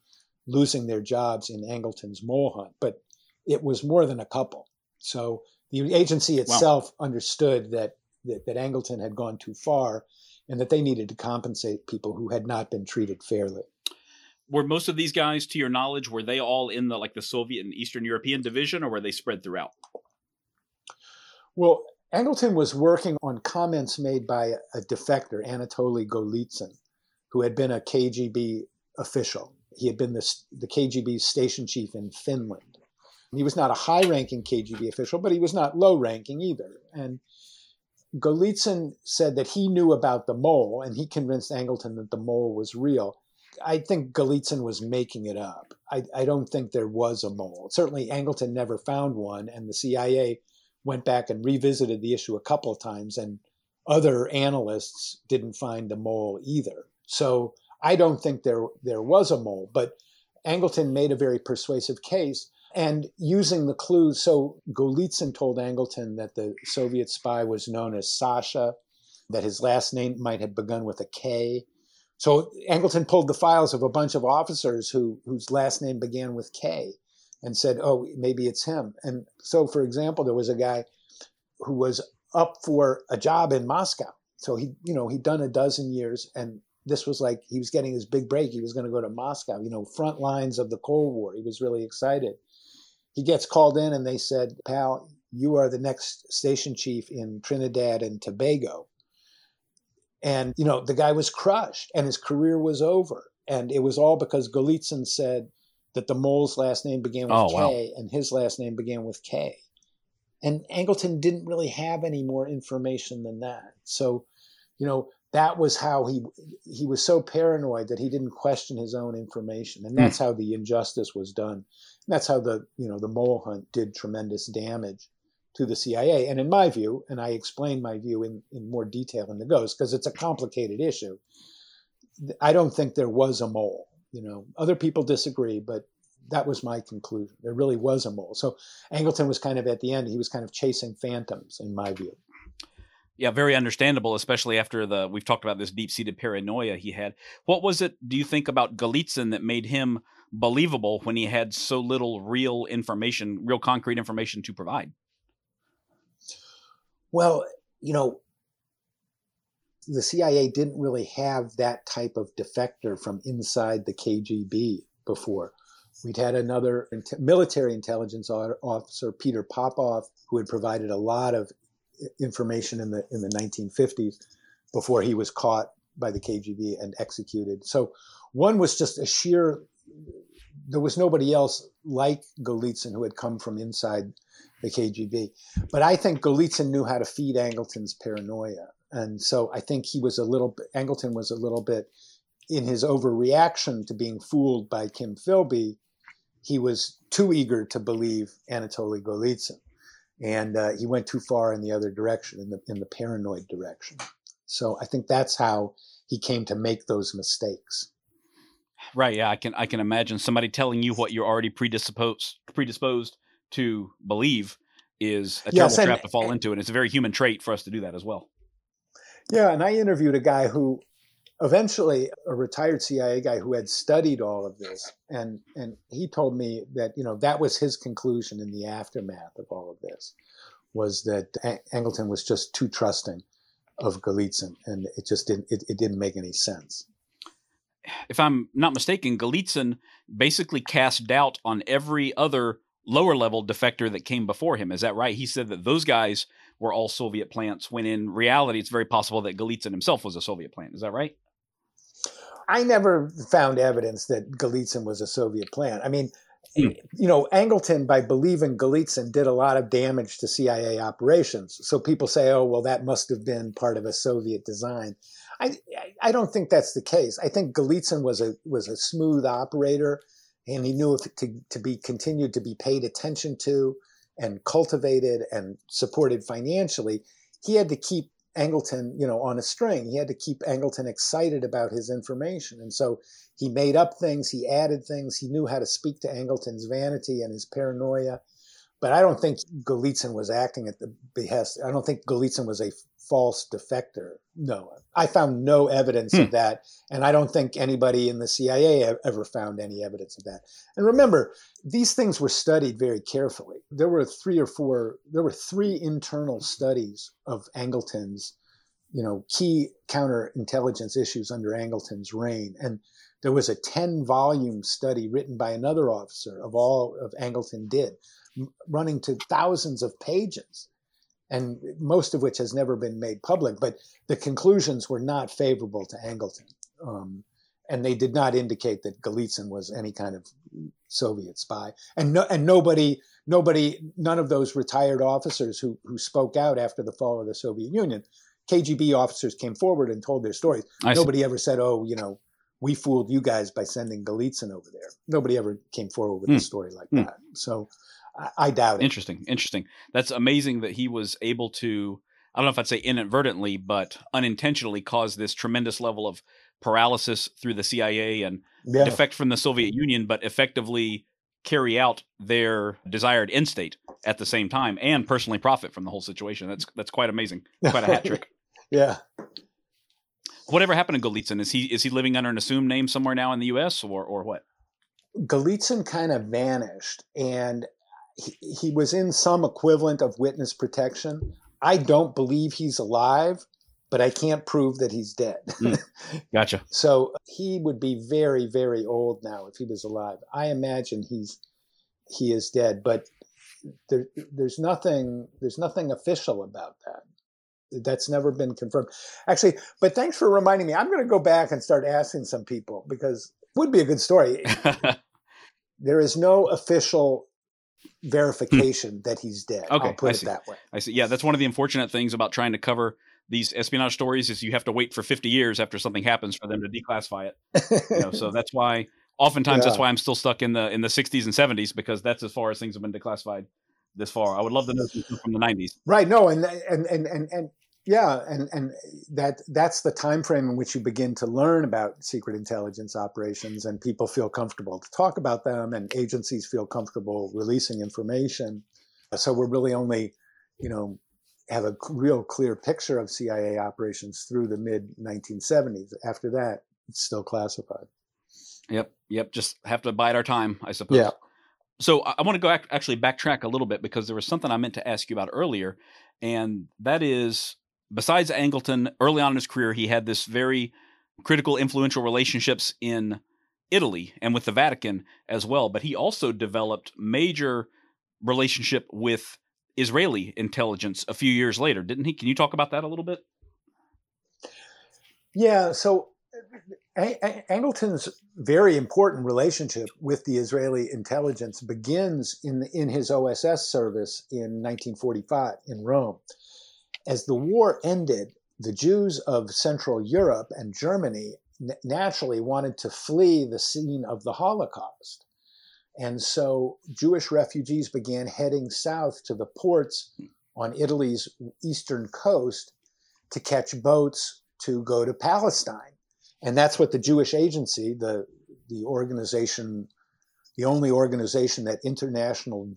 losing their jobs in Angleton's mole hunt, but it was more than a couple. So the agency itself wow. understood that that, that Angleton had gone too far and that they needed to compensate people who had not been treated fairly. Were most of these guys, to your knowledge, were they all in the like the Soviet and Eastern European division, or were they spread throughout? Well, Angleton was working on comments made by a defector, Anatoly Golitsyn, who had been a KGB official. He had been the, the KGB station chief in Finland. He was not a high ranking KGB official, but he was not low ranking either. And Golitsyn said that he knew about the mole and he convinced Angleton that the mole was real. I think Golitsyn was making it up. I, I, don't think there was a mole. Certainly, Angleton never found one, and the CIA went back and revisited the issue a couple of times, and other analysts didn't find the mole either. So I don't think there there was a mole, but Angleton made a very persuasive case and using the clues, so Golitsyn told Angleton that the Soviet spy was known as Sasha, that his last name might have begun with a K. So Angleton pulled the files of a bunch of officers who whose last name began with K and said, "Oh, maybe it's him." And so, for example, there was a guy who was up for a job in Moscow. So he, you know, he'd done a dozen years, and this was like he was getting his big break. He was going to go to Moscow, you know, front lines of the Cold War. He was really excited he gets called in and they said, pal, you are the next station chief in Trinidad and Tobago. And, you know, the guy was crushed and his career was over. And it was all because Golitsyn said that the mole's last name began with oh, K wow. and his last name began with K. And Angleton didn't really have any more information than that. So, you know, that was how he he was so paranoid that he didn't question his own information. And hmm. that's mm. how the injustice was done that's how the you know the mole hunt did tremendous damage to the CIA. And in my view, and I explain my view in, in more detail in the Ghost because it's a complicated issue. I don't think there was a mole. You know, other people disagree, but that was my conclusion. There really was a mole. So Angleton was kind of at the end. He was kind of chasing phantoms, in my view. Yeah, very understandable, especially after the we've talked about this deep seated paranoia he had. What was it? Do you think about Golitsyn that made him? believable when he had so little real information, real concrete information to provide? Well, you know, the CIA didn't really have that type of defector from inside the KGB before. We'd had another military intelligence officer, Peter Popoff, who had provided a lot of information in the in the 1950s before he was caught by the KGB and executed. So one was just a sheer there was nobody else like Golitsyn who had come from inside the KGB. But I think Golitsyn knew how to feed Angleton's paranoia. And so I think he was a little bit, Angleton was a little bit in his overreaction to being fooled by Kim Philby. He was too eager to believe Anatoly Golitsyn. and uh, he went too far in the other direction, in the in the paranoid direction. So I think that's how he came to make those mistakes. Right. Yeah, I can I can imagine somebody telling you what you're already predisposed predisposed to believe is a yes, terrible and, trap to fall into, and it's a very human trait for us to do that as well. Yeah, and I interviewed a guy who eventually a retired CIA guy who had studied all of this, and and he told me that you know that was his conclusion in the aftermath of all of this, was that Angleton was just too trusting of Golitsyn, and it just didn't it, it didn't make any sense. If I'm not mistaken, Golitsyn basically cast doubt on every other lower level defector that came before him. Is that right? He said that those guys were all Soviet plants, when in reality, it's very possible that Golitsyn himself was a Soviet plant. Is that right? I never found evidence that Golitsyn was a Soviet plant. I mean, mm. you know, Angleton, by believing Golitsyn, did a lot of damage to CIA operations. So people say, oh, well, that must have been part of a Soviet design. I, I don't think that's the case. I think Golitsyn was a was a smooth operator, and he knew if to, to be continued to be paid attention to and cultivated and supported financially, he had to keep Angleton, you know, on a string. He had to keep Angleton excited about his information. And so he made up things, he added things, he knew how to speak to Angleton's vanity and his paranoia. But I don't think Golitsyn was acting at the behest. I don't think Golitsyn was a false defector. No, I found no evidence hmm. of that, and I don't think anybody in the CIA ever found any evidence of that. And remember, these things were studied very carefully. There were three or four. There were three internal studies of Angleton's, you know, key counterintelligence issues under Angleton's reign, and there was a ten-volume study written by another officer of all of Angleton did, running to thousands of pages and most of which has never been made public. But the conclusions were not favorable to Angleton. Um, and they did not indicate that Golitsyn was any kind of Soviet spy. And no, and nobody, nobody, none of those retired officers who who spoke out after the fall of the Soviet Union, KGB officers came forward and told their stories. I nobody see. ever said, "Oh, you know, we fooled you guys by sending Golitsyn over there." Nobody ever came forward with mm. a story like mm. that. So I, doubt it. Interesting. Interesting. That's amazing that he was able to, I don't know if I'd say inadvertently, but unintentionally cause this tremendous level of paralysis through the CIA and yeah. defect from the Soviet Union, but effectively carry out their desired end state at the same time and personally profit from the whole situation. That's that's quite amazing. Quite a hat trick. yeah. Whatever happened to Golitsyn? Is he is he living under an assumed name somewhere now in the U.S. or or what? Golitsyn kind of vanished, and he, was in some equivalent of witness protection. I don't believe he's alive, but I can't prove that he's dead. mm, gotcha. so he would be very, very old now if he was alive. I imagine he's he is dead, but there, there's nothing there's nothing official about that. That's never been confirmed. Actually, but thanks for reminding me. I'm going to go back and start asking some people because it would be a good story. there is no official verification hmm. that he's dead. Okay, I'll put I it see. that way. I see. Yeah, that's one of the unfortunate things about trying to cover these espionage stories is you have to wait for 50 years after something happens for them to declassify it. you know, so that's why oftentimes yeah. that's why I'm still stuck in the in the 60s and 70s because that's as far as things have been declassified this far. I would love to know from the 90s. Right. No, and and and and, and yeah, and and that that's the time frame in which you begin to learn about secret intelligence operations, and people feel comfortable to talk about them, and agencies feel comfortable releasing information. So we're really only, you know, have a real clear picture of CIA operations through the mid 1970s. After that, it's still classified. Yep, yep. Just have to bide our time, I suppose. Yeah. So I, I want to go actually backtrack a little bit because there was something I meant to ask you about earlier, and that is besides Angleton, early on in his career, he had this very critical, influential relationships in Italy and with the Vatican as well. But he also developed major relationship with Israeli intelligence a few years later, didn't he? Can you talk about that a little bit? Yeah. So Angleton's very important relationship with the Israeli intelligence begins in in his OSS service in 1945 in Rome as the war ended, the Jews of Central Europe and Germany naturally wanted to flee the scene of the Holocaust. And so Jewish refugees began heading south to the ports on Italy's eastern coast to catch boats to go to Palestine. And that's what the Jewish Agency, the, the organization, the only organization that international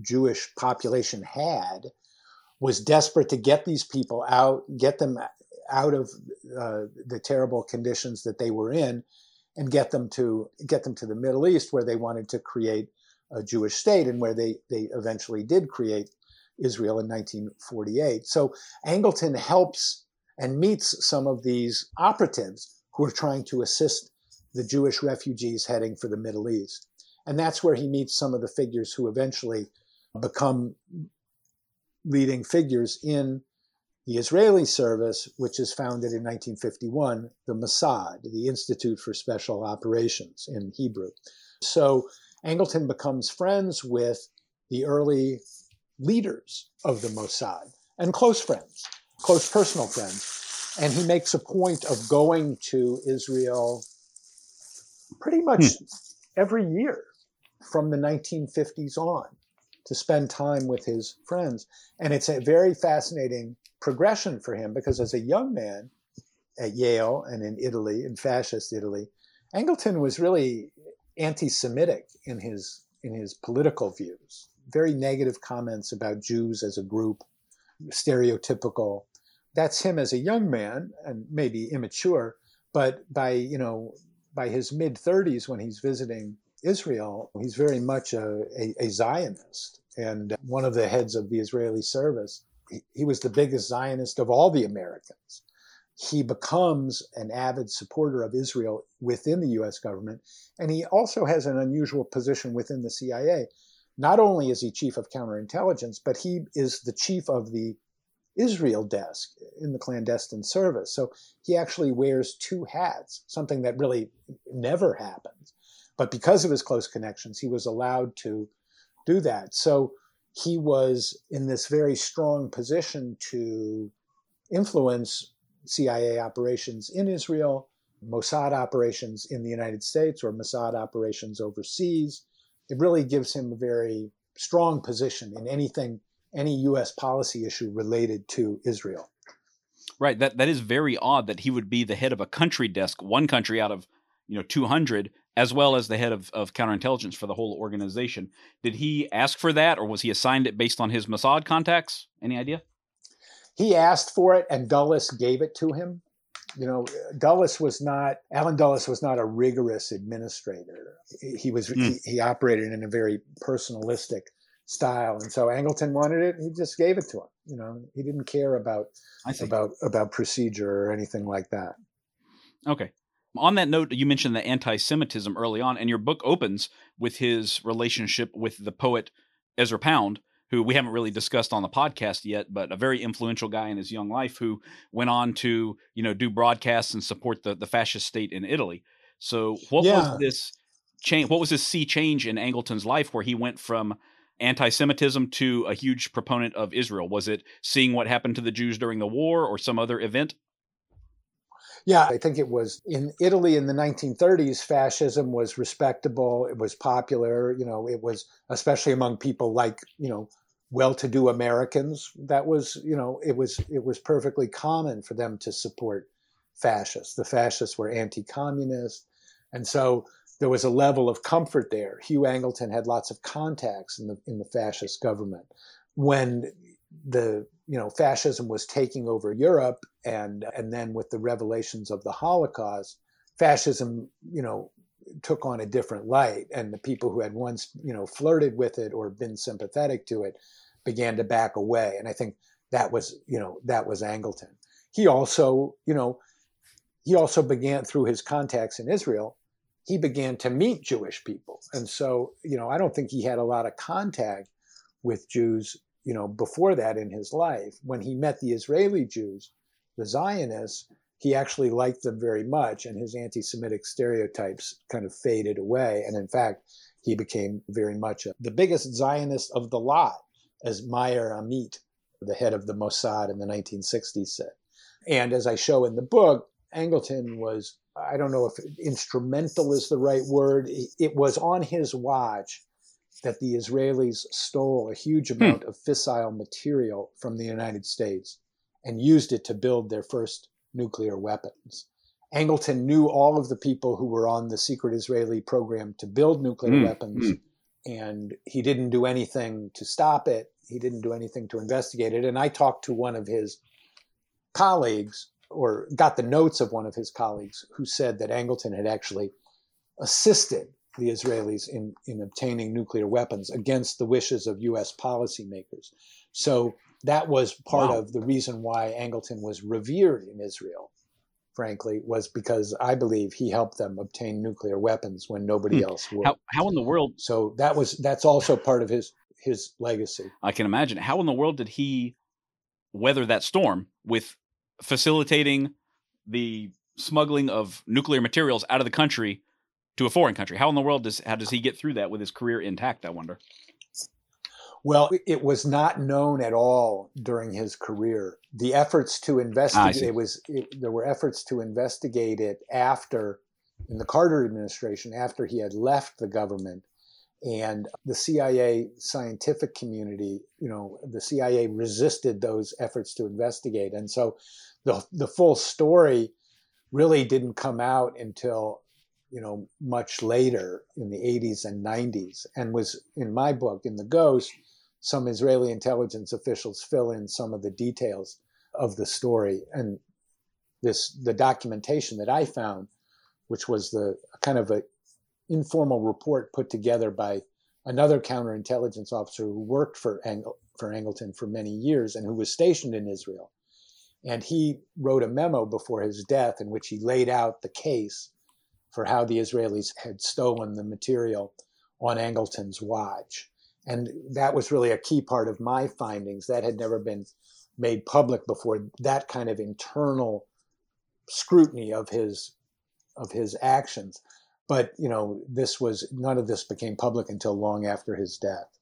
Jewish population had, was desperate to get these people out, get them out of uh, the terrible conditions that they were in, and get them to get them to the Middle East, where they wanted to create a Jewish state, and where they they eventually did create Israel in 1948. So Angleton helps and meets some of these operatives who are trying to assist the Jewish refugees heading for the Middle East. And that's where he meets some of the figures who eventually become leading figures in the Israeli service, which is founded in 1951, the Mossad, the Institute for Special Operations in Hebrew. So Angleton becomes friends with the early leaders of the Mossad and close friends, close personal friends. And he makes a point of going to Israel pretty much hmm. every year from the 1950s on to spend time with his friends. And it's a very fascinating progression for him because as a young man at Yale and in Italy, in fascist Italy, Angleton was really anti-Semitic in his in his political views. Very negative comments about Jews as a group, stereotypical. That's him as a young man and maybe immature, but by you know by his mid 30s when he's visiting Israel, he's very much a, a, a Zionist and one of the heads of the Israeli service he was the biggest Zionist of all the Americans. He becomes an avid supporter of Israel within the US government, and he also has an unusual position within the CIA. Not only is he chief of counterintelligence, but he is the chief of the Israel desk in the clandestine service. So he actually wears two hats, something that really never happens. But because of his close connections, he was allowed to do that. So he was in this very strong position to influence CIA operations in Israel, Mossad operations in the United States, or Mossad operations overseas. It really gives him a very strong position in anything, any U.S. policy issue related to Israel. Right. That that is very odd that he would be the head of a country desk, one country out of you know 200 as well as the head of, of counterintelligence for the whole organization. Did he ask for that, or was he assigned it based on his Mossad contacts? Any idea? He asked for it, and Dulles gave it to him. You know, Dulles was not Allen Dulles was not a rigorous administrator. He was mm. he, he operated in a very personalistic style, and so Angleton wanted it. He just gave it to him. You know, he didn't care about about about procedure or anything like that. Okay. On that note, you mentioned the anti Semitism early on, and your book opens with his relationship with the poet Ezra Pound, who we haven't really discussed on the podcast yet, but a very influential guy in his young life who went on to, you know, do broadcasts and support the, the fascist state in Italy. So what yeah. was this change? What was this sea change in Angleton's life where he went from anti-Semitism to a huge proponent of Israel? Was it seeing what happened to the Jews during the war or some other event? Yeah, I think it was in Italy in the 1930s, fascism was respectable, it was popular, you know, it was especially among people like, you know, well-to-do Americans. That was, you know, it was it was perfectly common for them to support fascists. The fascists were anti-communist, and so there was a level of comfort there. Hugh Angleton had lots of contacts in the in the fascist government. When the you know fascism was taking over Europe, and and then with the revelations of the Holocaust, fascism you know took on a different light, and the people who had once you know flirted with it or been sympathetic to it began to back away, and I think that was you know that was Angleton. He also you know he also began through his contacts in Israel he began to meet Jewish people. And so, you know, I don't think he had a lot of contact with Jews you know, before that in his life, when he met the Israeli Jews, the Zionists, he actually liked them very much, and his anti-Semitic stereotypes kind of faded away. And in fact, he became very much a, the biggest Zionist of the lot, as Meir Amit, the head of the Mossad in the 1960s, said. And as I show in the book, Angleton was, I don't know if instrumental is the right word. It was on his watch that the Israelis stole a huge hmm. amount hmm. of fissile material from the United States and used it to build their first nuclear weapons. Angleton knew all of the people who were on the secret Israeli program to build nuclear mm, weapons, mm. and he didn't do anything to stop it. He didn't do anything to investigate it. And I talked to one of his colleagues, or got the notes of one of his colleagues, who said that Angleton had actually assisted the Israelis in, in obtaining nuclear weapons against the wishes of U.S. policymakers. So that was part wow. of the reason why Angleton was revered in Israel frankly, was because I believe he helped them obtain nuclear weapons when nobody hmm. else would. How, how in the world? So that was that's also part of his his legacy. I can imagine. How in the world did he weather that storm with facilitating the smuggling of nuclear materials out of the country to a foreign country? How in the world does how does he get through that with his career intact? I wonder. Well, it was not known at all during his career. The efforts to ah, investigate it was it, there were efforts to investigate it after in the Carter administration after he had left the government and the CIA scientific community, you know, the CIA resisted those efforts to investigate. And so the the full story really didn't come out until you know much later in the 80s and 90s and was in my book in the ghost some Israeli intelligence officials fill in some of the details of the story. And this the documentation that I found, which was the kind of a informal report put together by another counterintelligence officer who worked for for Angleton for many years and who was stationed in Israel. And he wrote a memo before his death in which he laid out the case for how the Israelis had stolen the material on Angleton's watch. And that was really a key part of my findings. That had never been made public before. That kind of internal scrutiny of his of his actions. But you know, this was none of this became public until long after his death.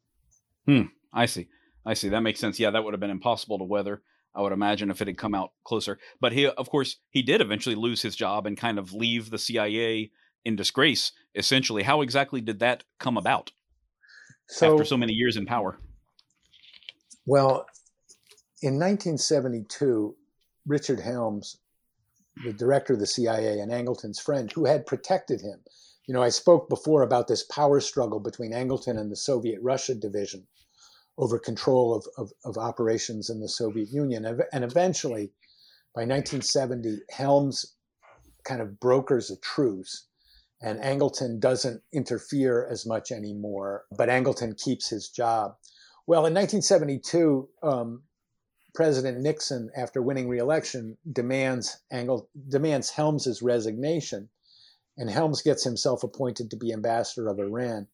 Hmm. I see. I see. That makes sense. Yeah, that would have been impossible to weather. I would imagine if it had come out closer. But he, of course, he did eventually lose his job and kind of leave the CIA in disgrace. Essentially, how exactly did that come about? so, after so many years in power? Well, in 1972, Richard Helms, the director of the CIA and Angleton's friend, who had protected him, you know, I spoke before about this power struggle between Angleton and the Soviet Russia division over control of, of, of operations in the Soviet Union. And eventually, by 1970, Helms kind of brokers a truce and Angleton doesn't interfere as much anymore, but Angleton keeps his job. Well, in 1972, um, President Nixon, after winning re-election, demands Angle, demands Helms's resignation, and Helms gets himself appointed to be ambassador of Iran.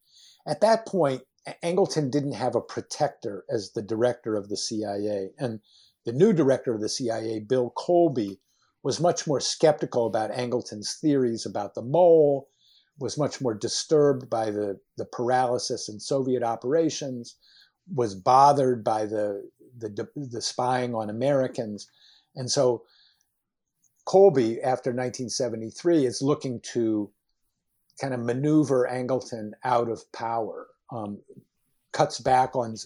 At that point, Angleton didn't have a protector as the director of the CIA, and the new director of the CIA, Bill Colby, was much more skeptical about Angleton's theories about the mole was much more disturbed by the, the paralysis in Soviet operations, was bothered by the, the, the spying on Americans. And so Colby, after 1973, is looking to kind of maneuver Angleton out of power, um, cuts back on.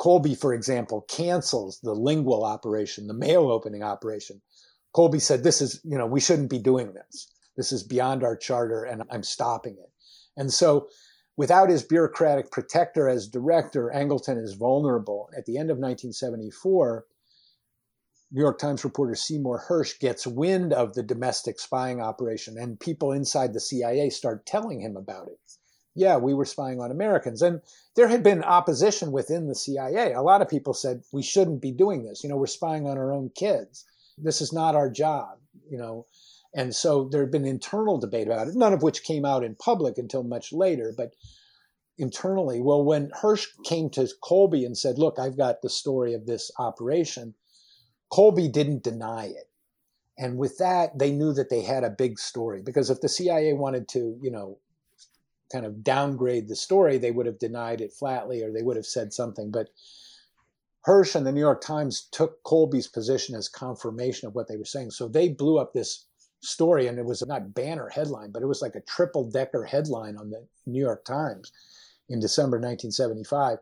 Colby, for example, cancels the lingual operation, the mail opening operation. Colby said, This is, you know, we shouldn't be doing this. This is beyond our charter and I'm stopping it. And so without his bureaucratic protector as director, Angleton is vulnerable. At the end of 1974, New York Times reporter Seymour Hersh gets wind of the domestic spying operation, and people inside the CIA start telling him about it. Yeah, we were spying on Americans. And there had been opposition within the CIA. A lot of people said, we shouldn't be doing this. You know, we're spying on our own kids. This is not our job. You know, and so there had been internal debate about it, none of which came out in public until much later. But internally, well, when Hersh came to Colby and said, Look, I've got the story of this operation, Colby didn't deny it. And with that, they knew that they had a big story because if the CIA wanted to, you know, kind of downgrade the story, they would have denied it flatly or they would have said something. But Hersh and the New York Times took Colby's position as confirmation of what they were saying. So they blew up this story, and it was not banner headline, but it was like a triple decker headline on the New York Times in December 1975.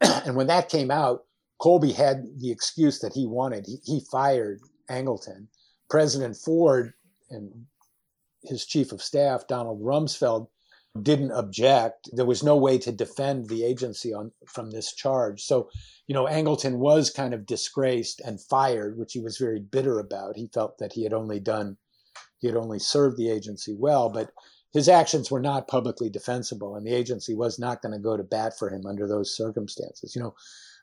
and when that came out, Colby had the excuse that he wanted. He, he fired Angleton. President Ford and his chief of staff, Donald Rumsfeld, didn't object. There was no way to defend the agency on from this charge. So, you know, Angleton was kind of disgraced and fired, which he was very bitter about. He felt that he had only done, he had only served the agency well, but his actions were not publicly defensible, and the agency was not going to go to bat for him under those circumstances. You know,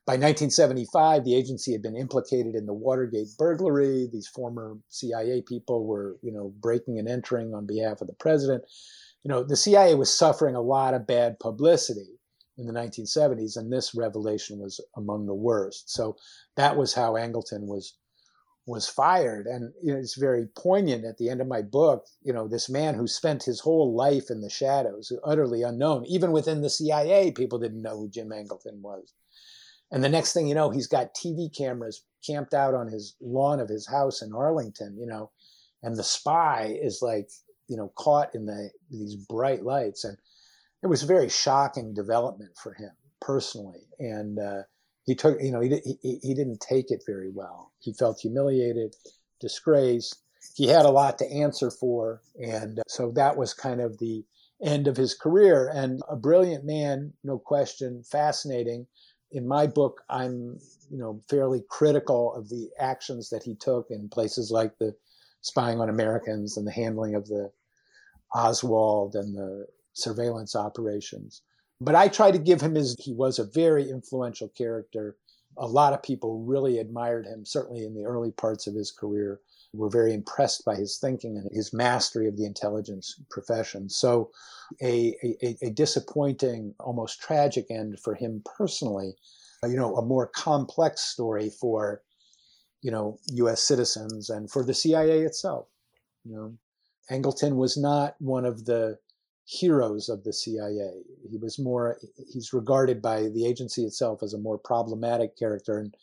by 1975, the agency had been implicated in the Watergate burglary. These former CIA people were, you know, breaking and entering on behalf of the president. You know, the CIA was suffering a lot of bad publicity in the 1970s, and this revelation was among the worst. So that was how Angleton was was fired. And you know, it's very poignant at the end of my book. You know, this man who spent his whole life in the shadows, utterly unknown, even within the CIA, people didn't know who Jim Angleton was. And the next thing you know, he's got TV cameras camped out on his lawn of his house in Arlington, you know, and the spy is like, you know, caught in the these bright lights. And it was a very shocking development for him personally. And uh, he took, you know, he, he, he didn't take it very well. He felt humiliated, disgraced. He had a lot to answer for. And uh, so that was kind of the end of his career. And a brilliant man, no question, fascinating. In my book, I'm, you know, fairly critical of the actions that he took in places like the spying on Americans and the handling of the Oswald and the surveillance operations. But I try to give him his, he was a very influential character. A lot of people really admired him, certainly in the early parts of his career, were very impressed by his thinking and his mastery of the intelligence profession. So, a, a, a disappointing, almost tragic end for him personally. You know, a more complex story for, you know, U.S. citizens and for the CIA itself. You know, Angleton was not one of the heroes of the CIA. He was more, he's regarded by the agency itself as a more problematic character and,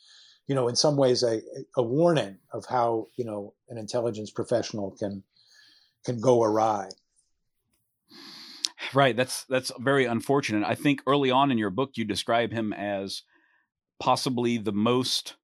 you know, in some ways a, a warning of how, you know, an intelligence professional can, can go awry. Right. That's, that's very unfortunate. I think early on in your book, you describe him as possibly the most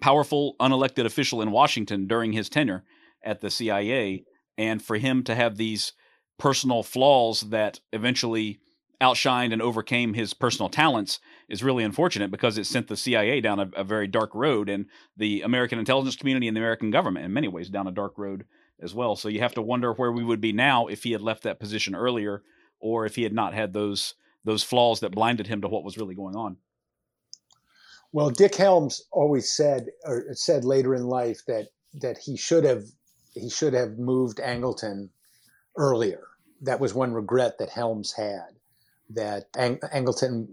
powerful unelected official in Washington during his tenure at the CIA. And for him to have these personal flaws that eventually outshined and overcame his personal talents is really unfortunate because it sent the CIA down a, a, very dark road and the American intelligence community and the American government in many ways down a dark road as well. So you have to wonder where we would be now if he had left that position earlier or if he had not had those those flaws that blinded him to what was really going on. Well, Dick Helms always said or said later in life that that he should have he should have moved Angleton earlier. That was one regret that Helms had. That Ang- Angleton,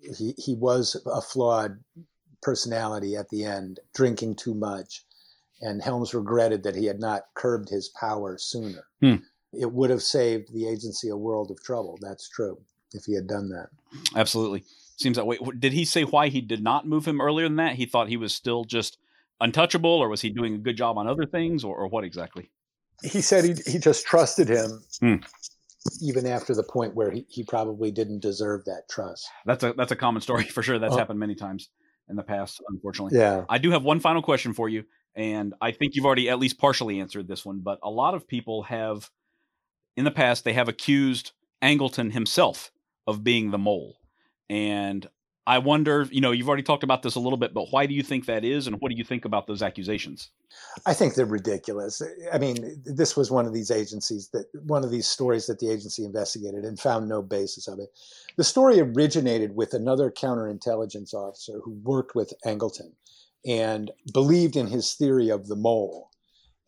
he, he was a flawed personality at the end, drinking too much. And Helms regretted that he had not curbed his power sooner. Hmm. It would have saved the agency a world of trouble. That's true if he had done that. Absolutely. Seems that way. Did he say why he did not move him earlier than that? He thought he was still just untouchable, or was he doing a good job on other things, or, or what exactly? he said he he just trusted him, hmm. even after the point where he, he probably didn't deserve that trust. That's a that's a common story for sure. That's oh. happened many times in the past, unfortunately. Yeah. I do have one final question for you, and I think you've already at least partially answered this one. But a lot of people have, in the past, they have accused Angleton himself of being the mole, and I wonder, you know, you've already talked about this a little bit, but why do you think that is, and what do you think about those accusations? I think they're ridiculous. I mean, this was one of these agencies that one of these stories that the agency investigated and found no basis of it. The story originated with another counterintelligence officer who worked with Angleton and believed in his theory of the mole.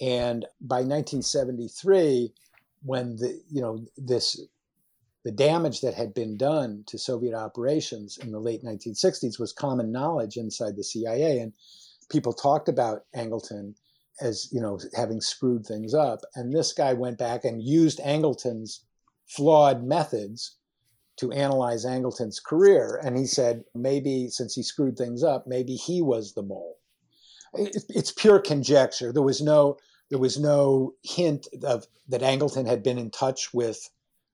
And by 1973, when the you know this the damage that had been done to Soviet operations in the late 1960s was common knowledge inside the CIA, and people talked about Angleton as you know having screwed things up. And this guy went back and used Angleton's flawed methods to analyze Angleton's career, and he said maybe since he screwed things up, maybe he was the mole. It's pure conjecture. There was no There was no hint of that Angleton had been in touch with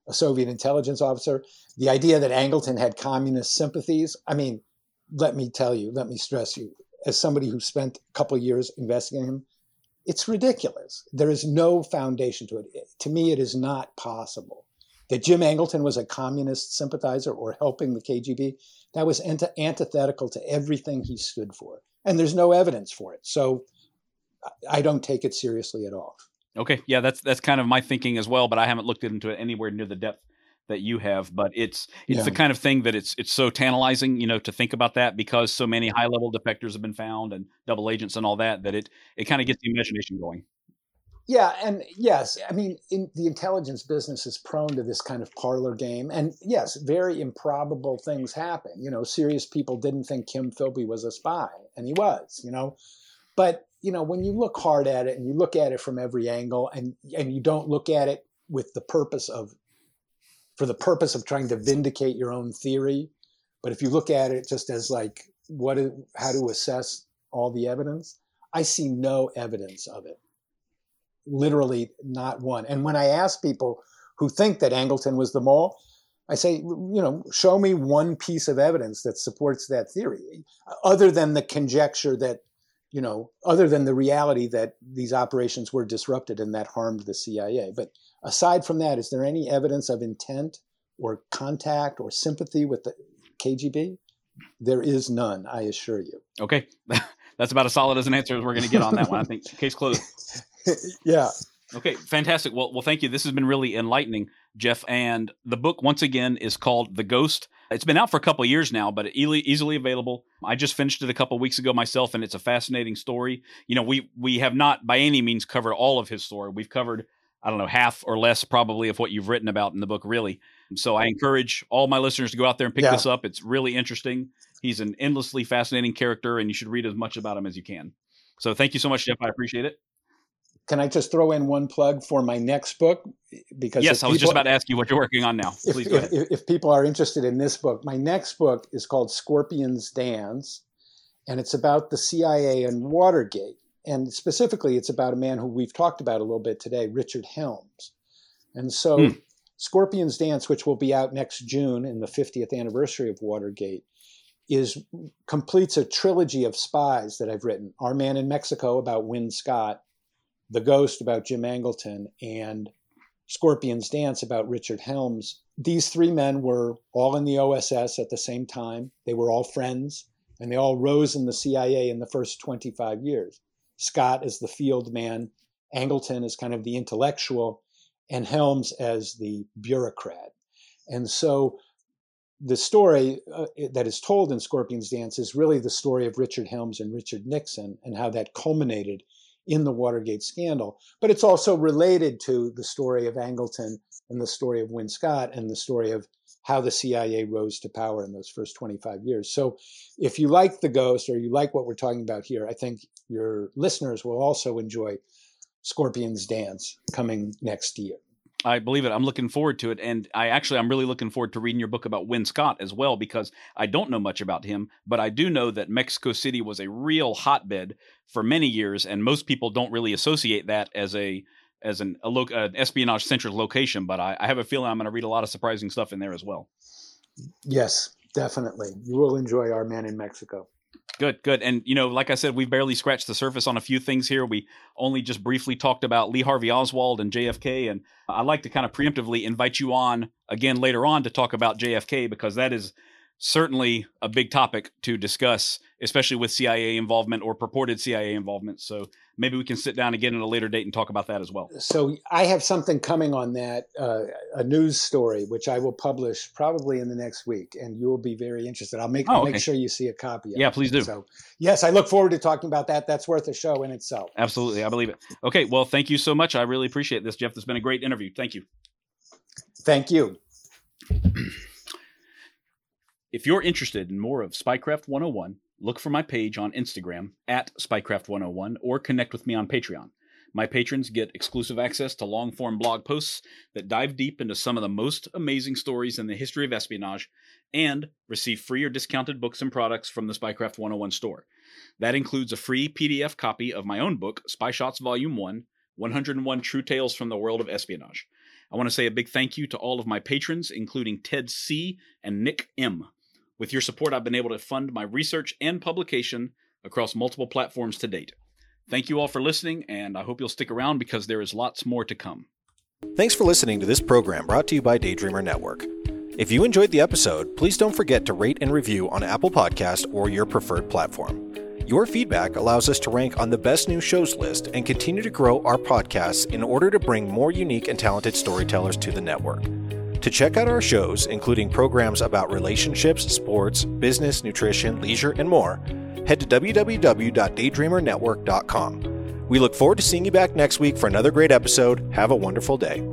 a Soviet intelligence officer. The idea that Angleton had communist sympathies. I mean, let me tell you, let me stress you, as somebody who spent a couple years investigating him, it's ridiculous. There is no foundation to it. To me, it is not possible that Jim Angleton was a communist sympathizer or helping the KGB. That was antithetical to everything he stood for. And there's no evidence for it. So I don't take it seriously at all. Okay. Yeah, that's that's kind of my thinking as well, but I haven't looked into it anywhere near the depth that you have but it's it's yeah. the kind of thing that it's it's so tantalizing you know to think about that because so many high level defectors have been found and double agents and all that that it it kind of gets the imagination going yeah and yes i mean in, the intelligence business is prone to this kind of parlor game and yes very improbable things happen you know serious people didn't think kim philby was a spy and he was you know but you know when you look hard at it and you look at it from every angle and and you don't look at it with the purpose of for the purpose of trying to vindicate your own theory. But if you look at it just as like what, is, how to assess all the evidence, I see no evidence of it. Literally not one. And when I ask people who think that Angleton was the mole, I say, you know, show me one piece of evidence that supports that theory, other than the conjecture that, you know, other than the reality that these operations were disrupted and that harmed the CIA. But Aside from that, is there any evidence of intent or contact or sympathy with the KGB? There is none, I assure you. Okay. That's about as solid as an answer as we're going to get on that one. I think case closed. yeah. Okay, fantastic. Well, well, thank you. This has been really enlightening, Jeff. And the book, once again, is called The Ghost. It's been out for a couple years now, but easily, easily available. I just finished it a couple weeks ago myself, and it's a fascinating story. You know, we we have not by any means covered all of his story. We've covered I don't know, half or less probably of what you've written about in the book, really. So I encourage all my listeners to go out there and pick yeah. this up. It's really interesting. He's an endlessly fascinating character, and you should read as much about him as you can. So thank you so much, Jeff. I appreciate it. Can I just throw in one plug for my next book? Because yes, I was just about to ask you what you're working on now. Please if, if, if people are interested in this book, my next book is called Scorpions Dance, and it's about the CIA and Watergate and specifically, it's about a man who we've talked about a little bit today, Richard Helms. And so, mm. Scorpion's Dance, which will be out next June in the 50th anniversary of Watergate, is completes a trilogy of spies that I've written. Our Man in Mexico about Win Scott, The Ghost about Jim Angleton, and Scorpion's Dance about Richard Helms. These three men were all in the OSS at the same time. They were all friends, and they all rose in the CIA in the first 25 years. Scott as the field man, Angleton as kind of the intellectual, and Helms as the bureaucrat. And so the story uh, that is told in Scorpion's Dance is really the story of Richard Helms and Richard Nixon and how that culminated in the Watergate scandal. But it's also related to the story of Angleton and the story of Win Scott and the story of how the CIA rose to power in those first 25 years. So if you like The Ghost or you like what we're talking about here, I think your listeners will also enjoy Scorpion's Dance coming next year. I believe it. I'm looking forward to it. And I actually, I'm really looking forward to reading your book about Win Scott as well, because I don't know much about him, but I do know that Mexico City was a real hotbed for many years. And most people don't really associate that as a, as an a lo- uh, espionage centric location, but I, I have a feeling I'm going to read a lot of surprising stuff in there as well. Yes, definitely. You will enjoy Our Man in Mexico. Good, good. And, you know, like I said, we've barely scratched the surface on a few things here. We only just briefly talked about Lee Harvey Oswald and JFK. And I'd like to kind of preemptively invite you on again later on to talk about JFK because that is certainly a big topic to discuss, especially with CIA involvement or purported CIA involvement. So maybe we can sit down again at a later date and talk about that as well. So I have something coming on that, uh, a news story, which I will publish probably in the next week, and you will be very interested. I'll make, oh, okay. make sure you see a copy. yeah, it. please do. So yes, I look forward to talking about that. That's worth a show in itself. Absolutely, I believe it. Okay, well, thank you so much. I really appreciate this, Jeff. This has been a great interview. Thank you. Thank you. If you're interested in more of Spycraft 101, look for my page on Instagram at Spycraft101 or connect with me on Patreon. My patrons get exclusive access to long form blog posts that dive deep into some of the most amazing stories in the history of espionage and receive free or discounted books and products from the Spycraft 101 store. That includes a free PDF copy of my own book, Spy Shots Volume 1, 101 True Tales from the World of Espionage. I want to say a big thank you to all of my patrons, including Ted C. and Nick M. With your support, I've been able to fund my research and publication across multiple platforms to date. Thank you all for listening, and I hope you'll stick around because there is lots more to come. Thanks for listening to this program brought to you by Daydreamer Network. If you enjoyed the episode, please don't forget to rate and review on Apple Podcast or your preferred platform. Your feedback allows us to rank on the best new shows list and continue to grow our podcasts in order to bring more unique and talented storytellers to the network. To check out our shows, including programs about relationships, sports, business, nutrition, leisure, and more, head to www.daydreamernetwork.com. We look forward to seeing you back next week for another great episode. Have a wonderful day.